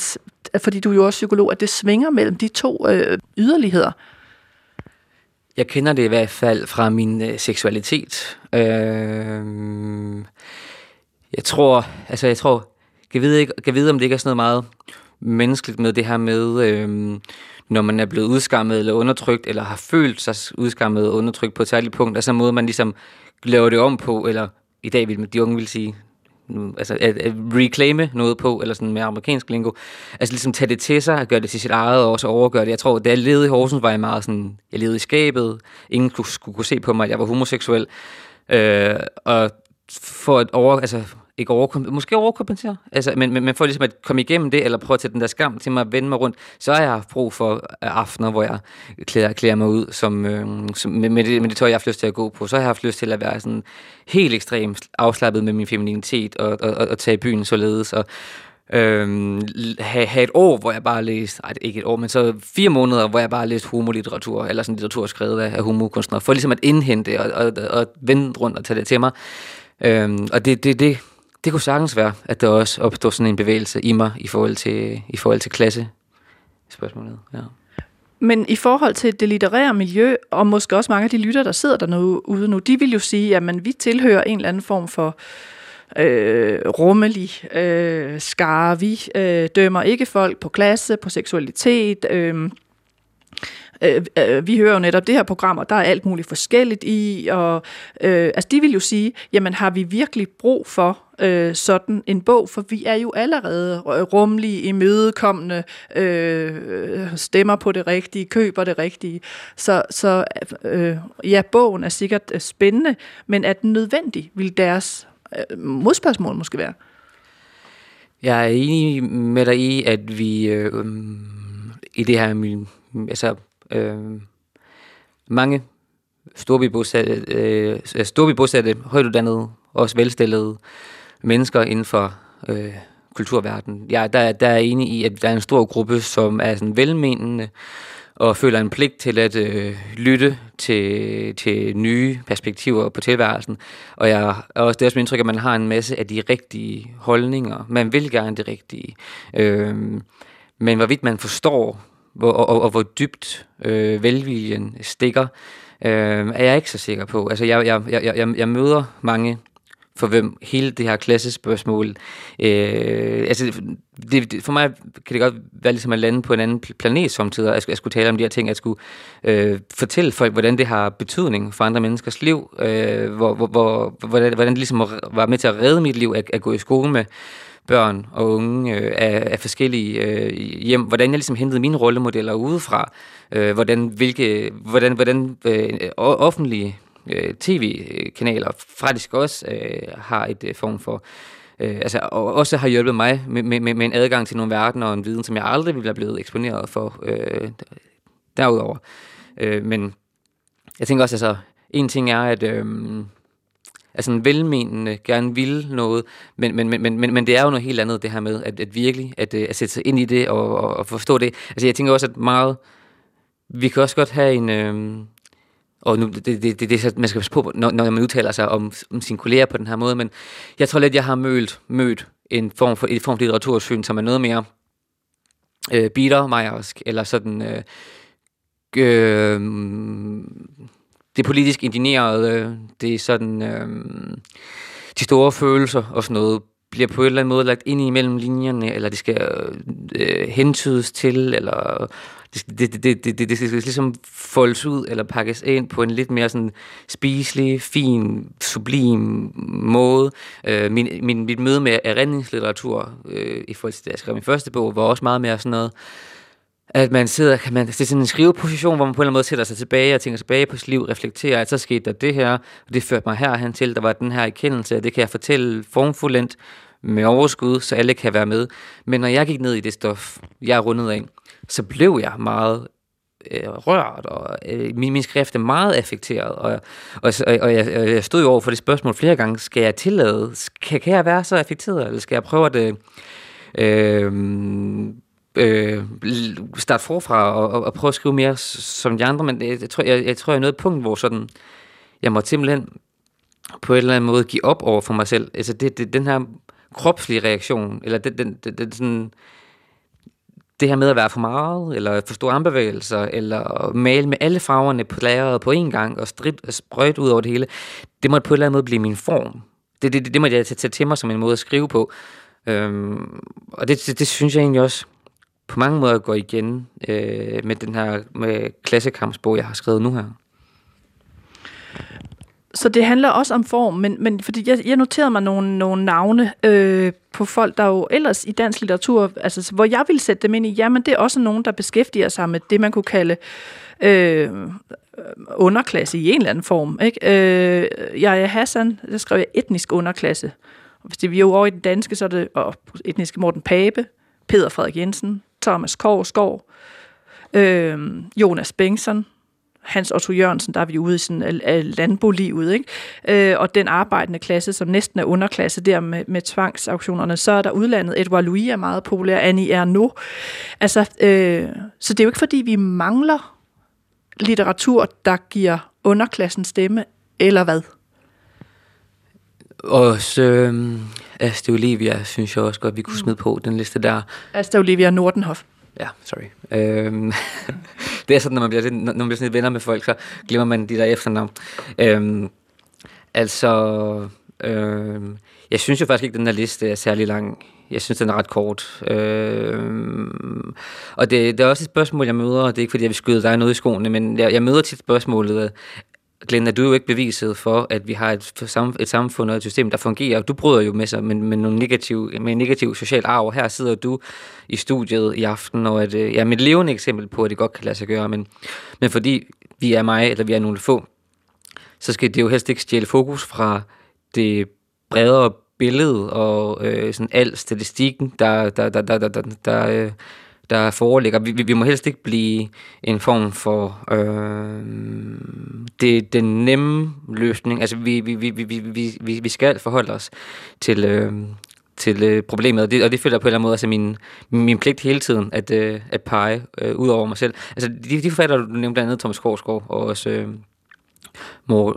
fordi du er jo også psykolog, at det svinger mellem de to øh, yderligheder? Jeg kender det i hvert fald fra min øh, seksualitet. Øh, jeg tror, altså jeg tror, kan vide, ikke, kan vide, om det ikke er sådan noget meget menneskeligt med det her med, øh, når man er blevet udskammet eller undertrykt, eller har følt sig udskammet og undertrykt på et særligt punkt, altså måde man ligesom laver det om på, eller i dag vil de unge vil sige, altså at, at reclaime noget på, eller sådan med amerikansk lingo, altså ligesom tage det til sig, og gøre det til sit eget, og også overgøre det. Jeg tror, da jeg levede i Horsens, var jeg meget sådan, jeg levede i skabet, ingen kunne, skulle kunne se på mig, at jeg var homoseksuel, øh, og for at over, altså ikke overkompensere, måske overkompensere, altså, men, men, men for ligesom at komme igennem det, eller prøve at tage den der skam til mig vende mig rundt, så har jeg haft brug for aftener, hvor jeg klæder, klæder mig ud som, øh, som, med, med, det, med det tøj, jeg har haft lyst til at gå på. Så har jeg haft lyst til at være sådan helt ekstremt afslappet med min femininitet, og, og, og, og tage i byen således, og, øhm, have, have et år, hvor jeg bare læste, ej, ikke et år, men så fire måneder, hvor jeg bare læste homolitteratur, eller sådan litteratur skrevet af, af homokunstnere, for ligesom at indhente og, og, og vende rundt og tage det til mig. Øhm, og det, det, det, det kunne sagtens være, at der også opstår sådan en bevægelse i mig i forhold til, i forhold til klasse spørgsmålet. Ja. Men i forhold til det litterære miljø, og måske også mange af de lytter, der sidder derude nu, de vil jo sige, at vi tilhører en eller anden form for øh, rummelig øh, skare. Vi øh, dømmer ikke folk på klasse, på seksualitet. Øh, øh, øh, vi hører jo netop det her program, og der er alt muligt forskelligt i, og øh, altså de vil jo sige, jamen har vi virkelig brug for øh, sådan en bog, for vi er jo allerede rumlige, imødekommende, øh, stemmer på det rigtige, køber det rigtige. Så, så øh, ja, bogen er sikkert øh, spændende, men er den nødvendig, vil deres øh, modspørgsmål måske være? Jeg er enig med dig i, at vi øh, i det her, altså øh, mange storbybosatte, øh, storbybosatte, højtuddannede, også velstillede mennesker inden for øh, kulturverdenen. Ja, der, der er enig i, at der er en stor gruppe, som er sådan velmenende, og føler en pligt til at øh, lytte til, til nye perspektiver på tilværelsen. Og jeg er også det er også mit indtryk, at man har en masse af de rigtige holdninger. Man vil gerne det rigtige. Øh, men hvorvidt man forstår, hvor, og, og, og hvor dybt øh, velviljen stikker, øh, er jeg ikke så sikker på. Altså, jeg, jeg, jeg, jeg, jeg møder mange for hvem hele det her klassespørgsmål, øh, altså det, det, for mig kan det godt være ligesom at lande på en anden planet samtidig, at jeg skulle tale om de her ting, at skulle øh, fortælle folk, hvordan det har betydning for andre menneskers liv, øh, hvor, hvor, hvor, hvordan, hvordan det ligesom var med til at redde mit liv, at, at gå i skole med børn og unge øh, af, af forskellige øh, hjem, hvordan jeg ligesom hentede mine rollemodeller udefra, øh, hvordan, hvilke, hvordan, hvordan øh, offentlige øh, tv-kanaler faktisk også øh, har et øh, form for øh, altså og også har hjulpet mig med, med, med en adgang til nogle verdener og en viden, som jeg aldrig ville have blevet eksponeret for øh, derudover. Øh, men jeg tænker også, altså, en ting er, at øh, altså en velmenende gerne ville noget, men, men, men, men, men det er jo noget helt andet, det her med at, at virkelig at, øh, at sætte sig ind i det og, og, og forstå det. Altså jeg tænker også, at meget, vi kan også godt have en, øh, og nu, det, det, det, det, man skal passe på, når, når man udtaler sig om, om sine kolleger på den her måde, men jeg tror lidt, jeg har mødt, mødt en form for, et form for litteratursyn, som er noget mere øh, biedermejersk, eller sådan øh, øh, det politisk indigneret, øh, det er sådan øh, de store følelser og sådan noget, bliver på en eller anden måde lagt ind imellem linjerne, eller det skal øh, hentydes til, eller det, det, det, det, det, det skal ligesom foldes ud eller pakkes ind på en lidt mere sådan spiselig, fin, sublim måde. Øh, min, min, mit møde med erindringslitteratur øh, i forhold til det, jeg skrev min første bog, var også meget mere sådan noget, at man sidder, kan man, det er sådan en skriveposition, hvor man på en eller anden måde sætter sig tilbage og tænker tilbage på sit liv, reflekterer, at så skete der det her, og det førte mig herhen til, der var den her erkendelse, og det kan jeg fortælle formfuldendt med overskud, så alle kan være med. Men når jeg gik ned i det stof, jeg er rundet af, så blev jeg meget øh, rørt, og øh, min, min skrift er meget affekteret, og, og, og, og, jeg, og jeg stod jo over for det spørgsmål flere gange, skal jeg tillade, kan, kan jeg være så affekteret, eller skal jeg prøve at øh, øh øh, starte forfra og, og, og prøve at skrive mere som de andre, men jeg, jeg, tror, jeg, jeg tror, jeg er nået et punkt, hvor sådan, jeg må simpelthen på en eller anden måde give op over for mig selv. Altså det, det, den her kropslige reaktion, eller den, den, den, den sådan, det her med at være for meget, eller for store armbevægelser, eller male med alle farverne på lageret på en gang, og strid, sprøjt ud over det hele, det måtte på en eller anden måde blive min form. Det, det, det, det måtte jeg tage til mig som en måde at skrive på. Øhm, og det, det, det synes jeg egentlig også på mange måder går igen øh, med den her med klassekampsbog, jeg har skrevet nu her. Så det handler også om form, men, men fordi jeg, jeg noterede mig nogle, nogle navne øh, på folk, der jo ellers i dansk litteratur, altså hvor jeg vil sætte dem ind i, jamen det er også nogen, der beskæftiger sig med det, man kunne kalde øh, underklasse i en eller anden form. Ikke? Øh, jeg er Hassan, der skrev jeg etnisk underklasse. Hvis det vi er jo over i den danske, så er det og etniske Morten Pape, Peter Frederik Jensen, Thomas Korsgaard, øh, Jonas Bengtsson, Hans Otto Jørgensen, der er vi ude i sådan uh, landbolivet, ikke? Øh, og den arbejdende klasse, som næsten er underklasse der med, med tvangsauktionerne, så er der udlandet. Edouard Louis er meget populær, Annie Ernaux. Altså, øh, så det er jo ikke, fordi vi mangler litteratur, der giver underklassen stemme, eller hvad? Og så øh, Asta Olivia, synes jeg også godt, vi kunne smide på den liste der. Asta Olivia Nordenhof. Ja, sorry. Øhm, det er sådan, når man bliver, når man bliver sådan lidt venner med folk, så glemmer man de der efternavn. Øhm, altså, øhm, jeg synes jo faktisk ikke, at den der liste er særlig lang. Jeg synes, den er ret kort. Øhm, og det, det er også et spørgsmål, jeg møder, og det er ikke, fordi jeg vil skyde dig noget i skoene, men jeg, jeg møder tit spørgsmålet, Glenn, er du jo ikke beviset for, at vi har et, et samfund og et system, der fungerer. Du bryder jo med sig med, med, nogle negativ, med en negativ social arv. Her sidder du i studiet i aften, og at, øh, ja, mit levende eksempel på, at det godt kan lade sig gøre. Men, men fordi vi er mig, eller vi er nogle få, så skal det jo helst ikke stjæle fokus fra det bredere billede og øh, sådan al statistikken, der, der, der, der, der, der, der, øh, der foreligger. Vi, vi, vi må helst ikke blive en form for øh, det, den nemme løsning. Altså, vi, vi, vi, vi, vi, vi skal forholde os til, øh, til øh, problemet, og det, og det føler jeg på en eller anden måde altså min, min pligt hele tiden at, øh, at pege øh, ud over mig selv. Altså, de, de forfatter, du nævnte blandt andet Thomas Korsgaard, og også... Øh,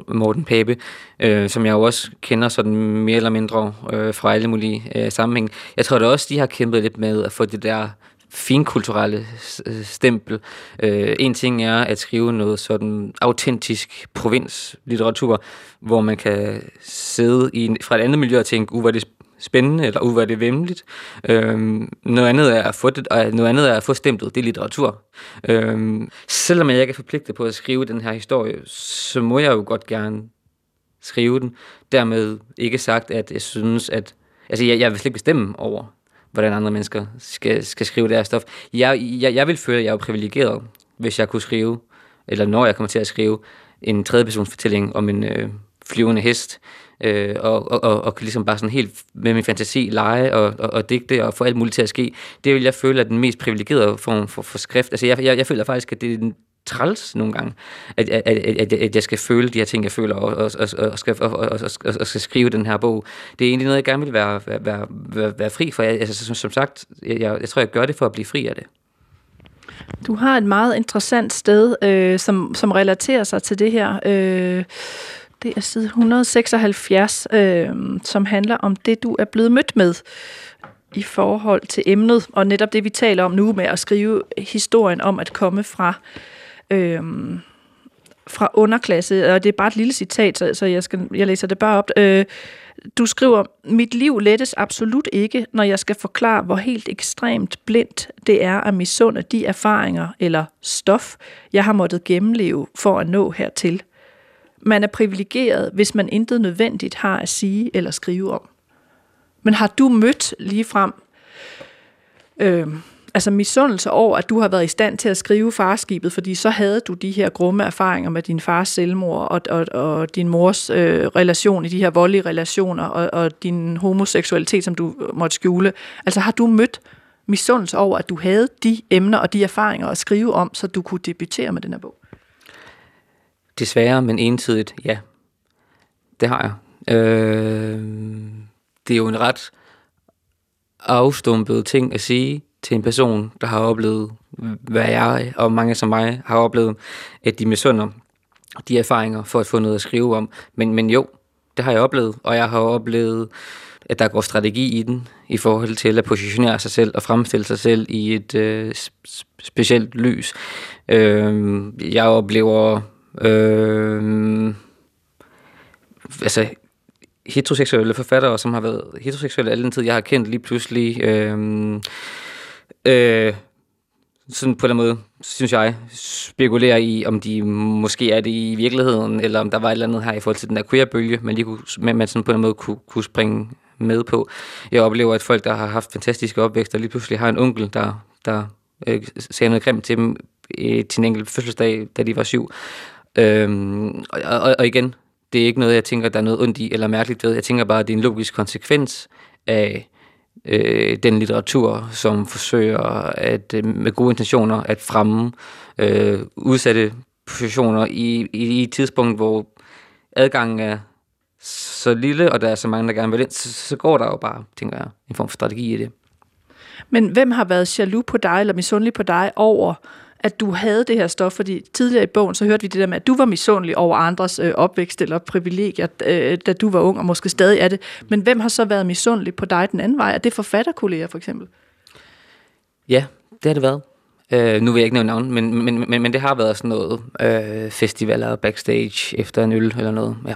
Morten Pape, øh, som jeg jo også kender sådan mere eller mindre øh, fra alle mulige øh, sammenhæng. Jeg tror da også, de har kæmpet lidt med at få det der finkulturelle øh, stempel. Øh, en ting er at skrive noget sådan autentisk provinslitteratur, hvor man kan sidde i, fra et andet miljø og tænke, uh, hvor er det spændende, eller uh, hvor er det vemmeligt. Øhm, noget, andet er at få det, og noget andet er at få stemplet, det er litteratur. Øhm, selvom jeg ikke er forpligtet på at skrive den her historie, så må jeg jo godt gerne skrive den. Dermed ikke sagt, at jeg synes, at Altså, jeg, jeg vil slet ikke bestemme over, hvordan andre mennesker skal, skal skrive deres stof. Jeg, jeg, jeg vil føle, at jeg er privilegeret, hvis jeg kunne skrive, eller når jeg kommer til at skrive, en tredjepersons fortælling om en øh, flyvende hest, øh, og, og, og, og ligesom bare sådan helt med min fantasi lege og, og, og digte og få alt muligt til at ske. Det vil jeg føle er den mest privilegerede form for, for skrift. Altså jeg, jeg, jeg føler faktisk, at det er den træls nogle gange, at, at, at, at jeg skal føle de her ting, jeg føler, og, og, og, og, skal, og, og, og, og skal skrive den her bog. Det er egentlig noget, jeg gerne vil være, være, være, være fri for. Jeg, altså, som, som sagt, jeg, jeg tror, jeg gør det for at blive fri af det. Du har et meget interessant sted, øh, som, som relaterer sig til det her. Øh, det er side 176, øh, som handler om det, du er blevet mødt med i forhold til emnet, og netop det, vi taler om nu med at skrive historien om at komme fra øhm, fra underklasse, og det er bare et lille citat, så, så jeg, skal, jeg læser det bare op. Øh, du skriver, mit liv lettes absolut ikke, når jeg skal forklare, hvor helt ekstremt blindt det er at misunde de erfaringer eller stof, jeg har måttet gennemleve for at nå hertil. Man er privilegeret, hvis man intet nødvendigt har at sige eller skrive om. Men har du mødt lige frem øh, altså misundelse over, at du har været i stand til at skrive farskibet, fordi så havde du de her grumme erfaringer med din fars selvmord og, og, og din mors øh, relation i de her voldelige relationer og, og din homoseksualitet, som du måtte skjule. Altså har du mødt misundelse over, at du havde de emner og de erfaringer at skrive om, så du kunne debutere med den her bog? Desværre, men entydigt, ja. Det har jeg. Øh, det er jo en ret afstumpet ting at sige, til en person, der har oplevet, hvad jeg og mange som mig har oplevet, at de misunder de erfaringer for at få noget at skrive om. Men, men jo, det har jeg oplevet, og jeg har oplevet, at der går strategi i den, i forhold til at positionere sig selv og fremstille sig selv i et øh, specielt lys. Øh, jeg oplever øh, altså heteroseksuelle forfattere, som har været heteroseksuelle alle den tid, jeg har kendt lige pludselig øh, Øh, sådan på den måde, synes jeg, spekulerer i, om de måske er det i virkeligheden, eller om der var et eller andet her i forhold til den der queer-bølge, man lige kunne, man sådan på den måde kunne, kunne springe med på. Jeg oplever, at folk, der har haft fantastiske opvækster, lige pludselig har en onkel, der, der øh, sagde noget grimt til dem øh, til en enkelt fødselsdag, da de var syv. Øhm, og, og, og igen, det er ikke noget, jeg tænker, der er noget ondt i eller mærkeligt ved. Jeg tænker bare, at det er en logisk konsekvens af øh, den litteratur, som forsøger at øh, med gode intentioner at fremme øh, udsatte positioner i, i, i et tidspunkt, hvor adgangen er så lille, og der er så mange, der gerne vil ind, så, så går der jo bare, tænker jeg, en form for strategi i det. Men hvem har været jaloux på dig, eller misundelig på dig over, at du havde det her stof? Fordi tidligere i bogen, så hørte vi det der med, at du var misundelig over andres øh, opvækst eller privilegier, øh, da du var ung, og måske stadig er det. Men hvem har så været misundelig på dig den anden vej? Er det forfatterkolleger for eksempel? Ja, det har det været. Øh, nu vil jeg ikke nævne navn, men, men, men, men det har været sådan noget øh, festivaler, backstage, efter en øl eller noget, ja.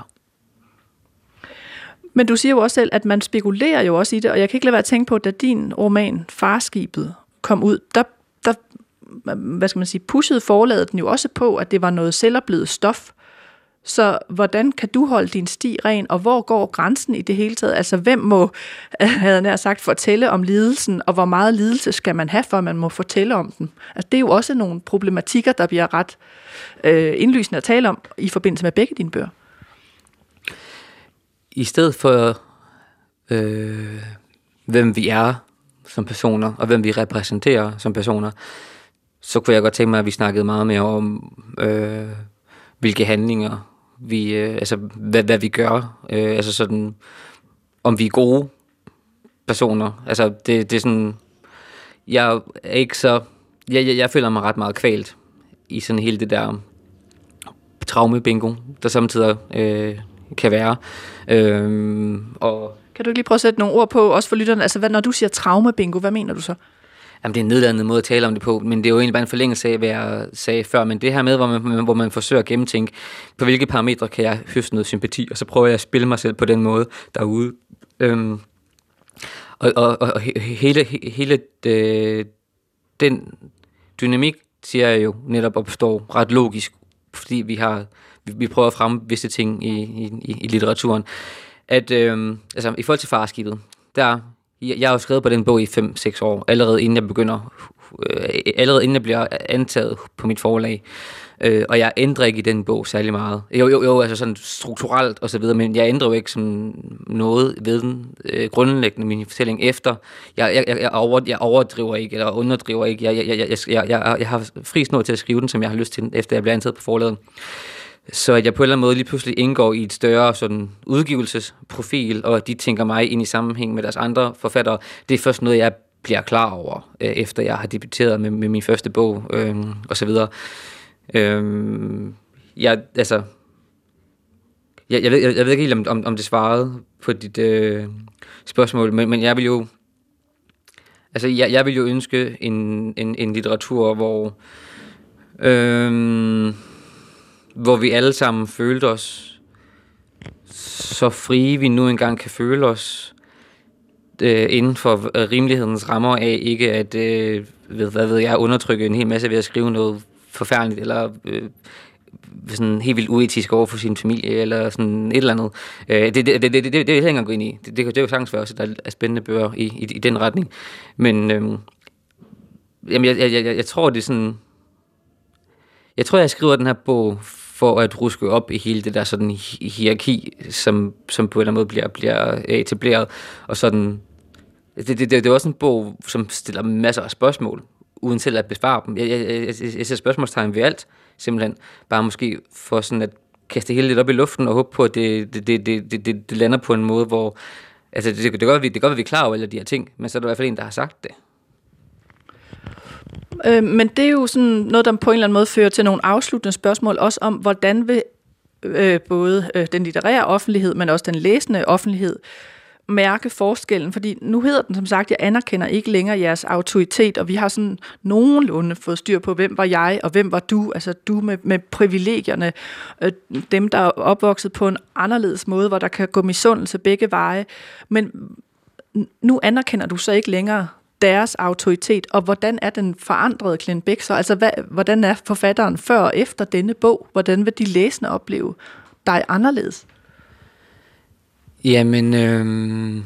Men du siger jo også selv, at man spekulerer jo også i det, og jeg kan ikke lade være at tænke på, at da din roman Farskibet kom ud, der, der hvad skal man sige, pushede forladet den jo også på, at det var noget selvoplevet stof. Så hvordan kan du holde din sti ren, og hvor går grænsen i det hele taget? Altså, hvem må, havde jeg sagt, fortælle om lidelsen, og hvor meget lidelse skal man have, for at man må fortælle om den? Altså, det er jo også nogle problematikker, der bliver ret øh, indlysende at tale om i forbindelse med begge dine bøger i stedet for, øh, hvem vi er som personer, og hvem vi repræsenterer som personer, så kunne jeg godt tænke mig, at vi snakkede meget mere om, øh, hvilke handlinger vi, øh, altså hvad, hvad vi gør, øh, altså sådan, om vi er gode personer. Altså det, det er sådan, jeg er ikke så, jeg, jeg, jeg føler mig ret meget kvalt i sådan hele det der traumebingo, der samtidig øh, kan være. Øh, og kan du ikke lige prøve at sætte nogle ord på, også for lytterne? Altså, hvad, når du siger traumebingo, hvad mener du så? Jamen, det er en nedladende måde at tale om det på, men det er jo egentlig bare en forlængelse af, hvad jeg sagde før. Men det her med, hvor man, hvor man forsøger at gennemtænke, på hvilke parametre kan jeg høste noget sympati, og så prøver jeg at spille mig selv på den måde derude. Øhm, og, og, og hele, hele det, den dynamik, siger jeg jo, netop opstår ret logisk, fordi vi har vi, vi prøver at fremme visse ting i, i, i litteraturen. At, øhm, altså, i forhold til farskibet, der, jeg, jeg har jo skrevet på den bog i 5-6 år, allerede inden jeg begynder, øh, allerede inden jeg bliver antaget på mit forlag. Øh, og jeg ændrer ikke i den bog særlig meget. Jo, jo, jo altså sådan strukturelt og så videre, men jeg ændrer jo ikke sådan noget ved den øh, grundlæggende min fortælling efter. Jeg, jeg, jeg, over, jeg overdriver ikke, eller underdriver ikke. Jeg, jeg, jeg, jeg, jeg, jeg, jeg har fri snor til at skrive den, som jeg har lyst til, efter jeg bliver ansat på forlaget. Så at jeg på en eller anden måde lige pludselig indgår i et større sådan udgivelsesprofil, og de tænker mig ind i sammenhæng med deres andre forfattere, det er først noget, jeg bliver klar over, øh, efter jeg har debuteret med, med min første bog, øh, og så videre. Øh, jeg, altså, jeg, jeg, ved, jeg, jeg ved ikke helt, om, om, om det svarede på dit øh, spørgsmål, men, men jeg vil jo, altså, jeg, jeg vil jo ønske en, en, en litteratur, hvor, øh, hvor vi alle sammen følte os så frie, vi nu engang kan føle os øh, inden for øh, rimelighedens rammer af ikke at, øh, ved, hvad ved jeg, undertrykke en hel masse ved at skrive noget forfærdeligt, eller øh, sådan helt vildt uetisk over for sin familie, eller sådan et eller andet. Øh, det, det, det, det, det, det, det vil jeg ikke engang gå ind i. Det, det, det er jo sagtens være også, at der er spændende bøger i, i, i den retning. Men øh, jamen, jeg, jeg, jeg, jeg tror, det er sådan... Jeg tror, jeg skriver den her bog for at ruske op i hele det der sådan hierarki, som, som på en eller anden måde bliver, bliver øh, etableret. Og sådan, det, det, det, det er også en bog, som stiller masser af spørgsmål, uden selv at besvare dem. Jeg, jeg, jeg, jeg, ser spørgsmålstegn ved alt, simpelthen. Bare måske for sådan at kaste hele lidt op i luften og håbe på, at det, det, det, det, det, det, lander på en måde, hvor... Altså, det, det, det, det, vi, det gør, at vi er klar over alle de her ting, men så er der i hvert fald en, der har sagt det. Øh, men det er jo sådan noget, der på en eller anden måde fører til nogle afsluttende spørgsmål, også om, hvordan vil øh, både øh, den litterære offentlighed, men også den læsende offentlighed, mærke forskellen, fordi nu hedder den som sagt, jeg anerkender ikke længere jeres autoritet, og vi har sådan nogenlunde fået styr på, hvem var jeg, og hvem var du, altså du med, med privilegierne, øh, dem der er opvokset på en anderledes måde, hvor der kan gå misundelse begge veje, men nu anerkender du så ikke længere deres autoritet, og hvordan er den forandrede Clint Beck så? Altså, hvad, hvordan er forfatteren før og efter denne bog? Hvordan vil de læsende opleve dig anderledes? Jamen, øh,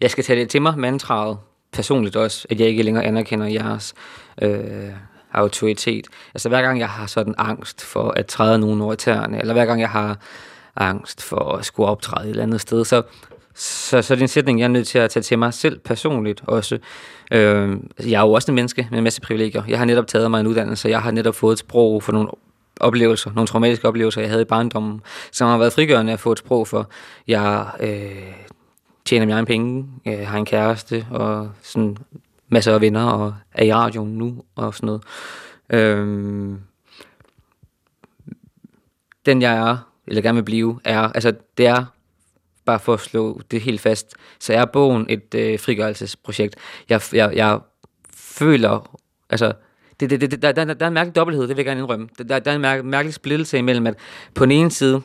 jeg skal tage det til mig, mantraet, personligt også, at jeg ikke længere anerkender jeres øh, autoritet. Altså hver gang jeg har sådan angst for at træde nogen over tæerne, eller hver gang jeg har angst for at skulle optræde et eller andet sted. Så, så, så det er en sætning, jeg er nødt til at tage til mig selv personligt også. Øh, jeg er jo også en menneske med en masse privilegier. Jeg har netop taget mig en uddannelse, jeg har netop fået et sprog for nogle oplevelser, nogle traumatiske oplevelser, jeg havde i barndommen, som har været frigørende at få et sprog for. Jeg øh, tjener mine egne penge, øh, har en kæreste og sådan masser af venner og er i radioen nu og sådan noget. Øh, den jeg er, eller gerne vil blive, er, altså det er, bare for at slå det helt fast, så er bogen et øh, frigørelsesprojekt. Jeg, jeg, jeg føler, altså, det, det, det, der, der, der er en mærkelig dobbelthed, det vil jeg gerne indrømme. Der, der er en mærkelig, mærkelig splittelse imellem, at på den ene side,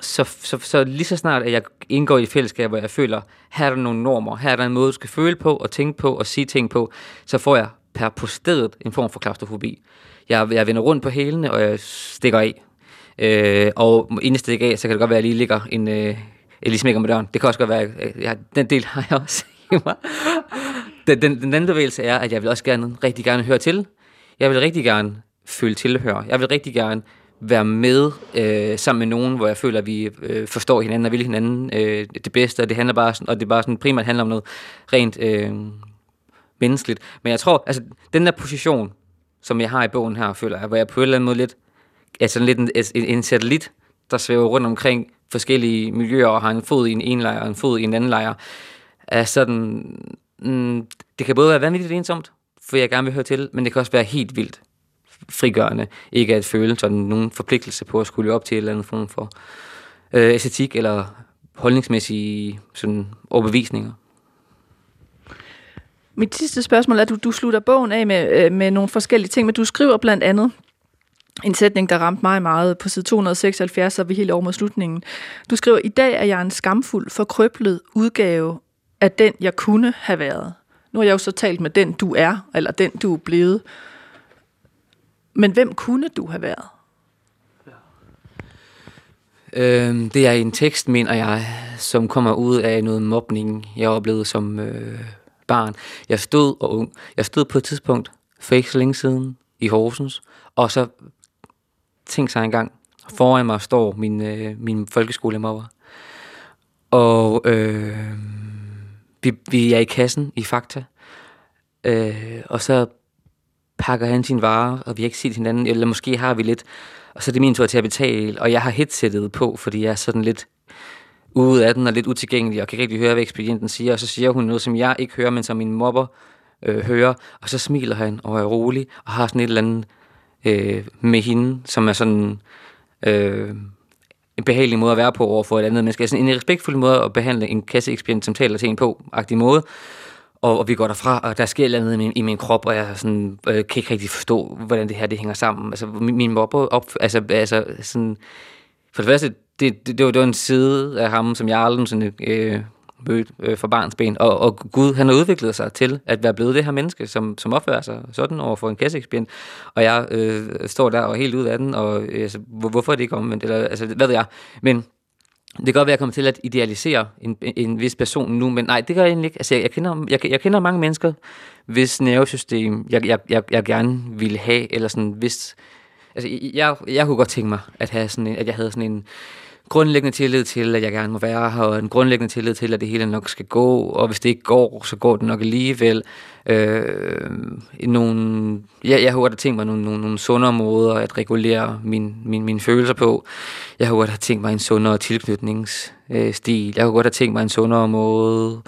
så, så, så lige så snart, at jeg indgår i et fællesskab, hvor jeg føler, her er der nogle normer, her er der en måde, du skal føle på, og tænke på, og sige ting på, så får jeg per på stedet en form for klaustrofobi. Jeg, jeg vender rundt på hælene, og jeg stikker af. Øh, og inden jeg stikker af, så kan det godt være, at jeg lige ligger en, øh, jeg lige smækker med døren. Det kan også godt være, jeg, den del har jeg også i mig. Den, den, den anden bevægelse er, at jeg vil også gerne, rigtig gerne høre til. Jeg vil rigtig gerne føle tilhør. Jeg vil rigtig gerne være med øh, sammen med nogen, hvor jeg føler, at vi øh, forstår hinanden og vil hinanden øh, det bedste, og det handler bare og det bare sådan primært handler om noget rent øh, menneskeligt. Men jeg tror, altså den der position, som jeg har i bogen her, føler jeg, hvor jeg på en eller anden måde lidt, altså lidt en, en, en satellit, der svæver rundt omkring forskellige miljøer og har en fod i en ene lejr og en fod i en anden lejr, er sådan, mm, det kan både være vanvittigt ensomt, for jeg gerne vil høre til, men det kan også være helt vildt frigørende, ikke at føle sådan nogen forpligtelse på at skulle op til et eller andet form for øh, æstetik eller holdningsmæssige sådan, overbevisninger. Mit sidste spørgsmål er, at du, du slutter bogen af med, øh, med nogle forskellige ting, men du skriver blandt andet en sætning, der ramte mig meget på side 276, så er vi helt over mod slutningen. Du skriver, i dag er jeg en skamfuld, forkrøblet udgave af den, jeg kunne have været. Nu har jeg jo så talt med den, du er, eller den, du er blevet. Men hvem kunne du have været? Øhm, det er en tekst, mener jeg, som kommer ud af noget mobning, jeg oplevede som øh, barn. Jeg stod og ung. Jeg stod på et tidspunkt, for ikke så længe siden, i Horsens, og så Tænk sig engang, foran mig står min, øh, min folkeskolemobber. Og øh, vi, vi er i kassen i Fakta, øh, og så pakker han sin varer, og vi har ikke set hinanden, eller måske har vi lidt, og så er det min tur til at betale, og jeg har headsettet på, fordi jeg er sådan lidt ude af den, og lidt utilgængelig, og kan ikke rigtig høre, hvad ekspedienten siger, og så siger hun noget, som jeg ikke hører, men som min mobber øh, hører, og så smiler han, og er rolig, og har sådan et eller andet øh, med hende, som er sådan øh, en behagelig måde at være på over for et andet menneske. Altså en respektfuld måde at behandle en kasseekspedient, som taler til en på, agtig måde. Og, og vi går derfra, og der sker et eller andet i min, i min krop, og jeg sådan, øh, kan ikke rigtig forstå, hvordan det her det hænger sammen. Altså min, min mobber op, altså, altså sådan, for det første, det, det, det, var, det var en side af ham, som jeg aldrig sådan, øh, mødt øh, for barns ben. Og, og Gud, han har udviklet sig til at være blevet det her menneske, som, som opfører sig sådan over for en kasseekspient. Og jeg øh, står der og helt ud af den, og øh, altså, hvorfor er det ikke omvendt? Eller, altså, hvad ved jeg? Men det kan godt være, at jeg kommer til at idealisere en, en vis person nu, men nej, det gør jeg egentlig ikke. Altså, jeg, jeg, kender, jeg, jeg kender mange mennesker, hvis nervesystem jeg, jeg, jeg, jeg gerne ville have, eller sådan, hvis... Altså, jeg, jeg kunne godt tænke mig, at, have sådan en, at jeg havde sådan en grundlæggende tillid til, at jeg gerne må være her, og en grundlæggende tillid til, at det hele nok skal gå, og hvis det ikke går, så går det nok alligevel. Øh, nogle, ja, jeg har godt tænkt mig nogle, nogle, nogle sundere måder at regulere min, min, mine følelser på. Jeg har godt have tænkt mig en sundere tilknytningsstil. Jeg har godt have tænkt mig en sundere måde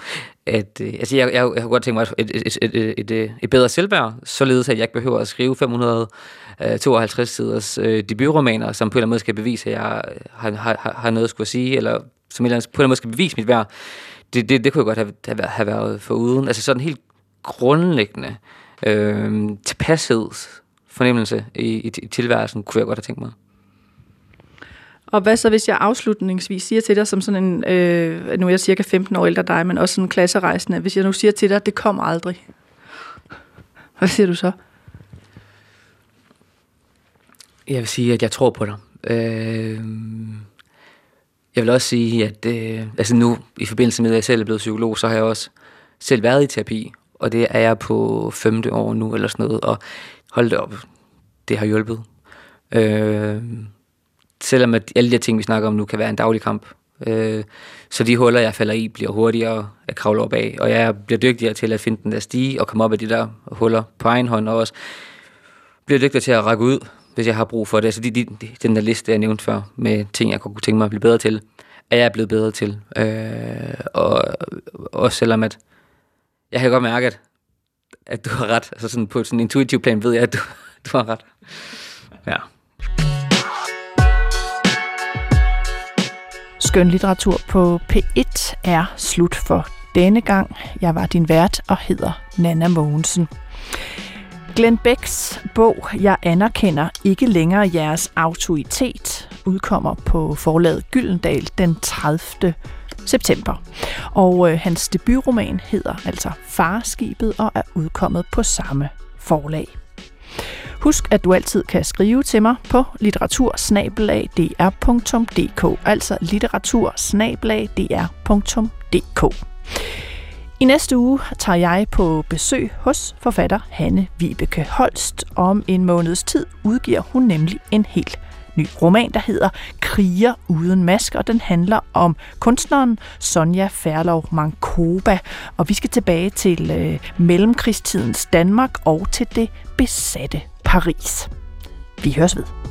at, øh, altså jeg, jeg, jeg kunne godt tænke mig et, et, et, et, et, et bedre selvværd, således at jeg ikke behøver at skrive 552 øh, siders øh, debutromaner, som på en eller anden måde skal bevise, at jeg har, har, har noget at skulle sige, eller som på en eller anden måde skal bevise mit værd. Det, det, det kunne jeg godt have, have, have været for uden. Altså sådan helt grundlæggende øh, tilpasshedsfornemmelse i, i, i tilværelsen, kunne jeg godt have tænkt mig. Og hvad så, hvis jeg afslutningsvis siger til dig, som sådan en, øh, nu er jeg cirka 15 år ældre dig, men også sådan en klasserejsende, hvis jeg nu siger til dig, at det kommer aldrig. Hvad siger du så? Jeg vil sige, at jeg tror på dig. Øh, jeg vil også sige, at øh, altså nu, i forbindelse med, at jeg selv er blevet psykolog, så har jeg også selv været i terapi, og det er jeg på femte år nu, eller sådan noget, og hold det op, det har hjulpet. Øh, selvom at alle de ting, vi snakker om nu, kan være en daglig kamp. Øh, så de huller, jeg falder i, bliver hurtigere at kravle op af, og jeg bliver dygtigere til at finde den der stige og komme op af de der huller på egen hånd, og også bliver dygtigere til at række ud, hvis jeg har brug for det. Altså de, de, den der liste, jeg nævnte før, med ting, jeg kunne tænke mig at blive bedre til, er jeg blevet bedre til. Øh, og også selvom at, jeg kan godt mærke, at, at du har ret. Altså sådan på sådan en intuitiv plan ved jeg, at du, du har ret. Ja. Skønlitteratur på P1 er slut for denne gang. Jeg var din vært og hedder Nana Mogensen. Glenn Becks bog Jeg anerkender ikke længere jeres autoritet udkommer på forlaget Gyldendal den 30. september. Og øh, hans debutroman hedder altså Farskibet og er udkommet på samme forlag. Husk, at du altid kan skrive til mig på litteratursnabelag.dr.dk, altså litteratursnabelag.dr.dk. I næste uge tager jeg på besøg hos forfatter Hanne Vibeke Holst. Om en måneds tid udgiver hun nemlig en helt ny roman, der hedder Kriger uden mask, og den handler om kunstneren Sonja Færlov Mankoba. Og vi skal tilbage til øh, mellemkrigstidens Danmark og til det besatte Paris. Vi høres ved.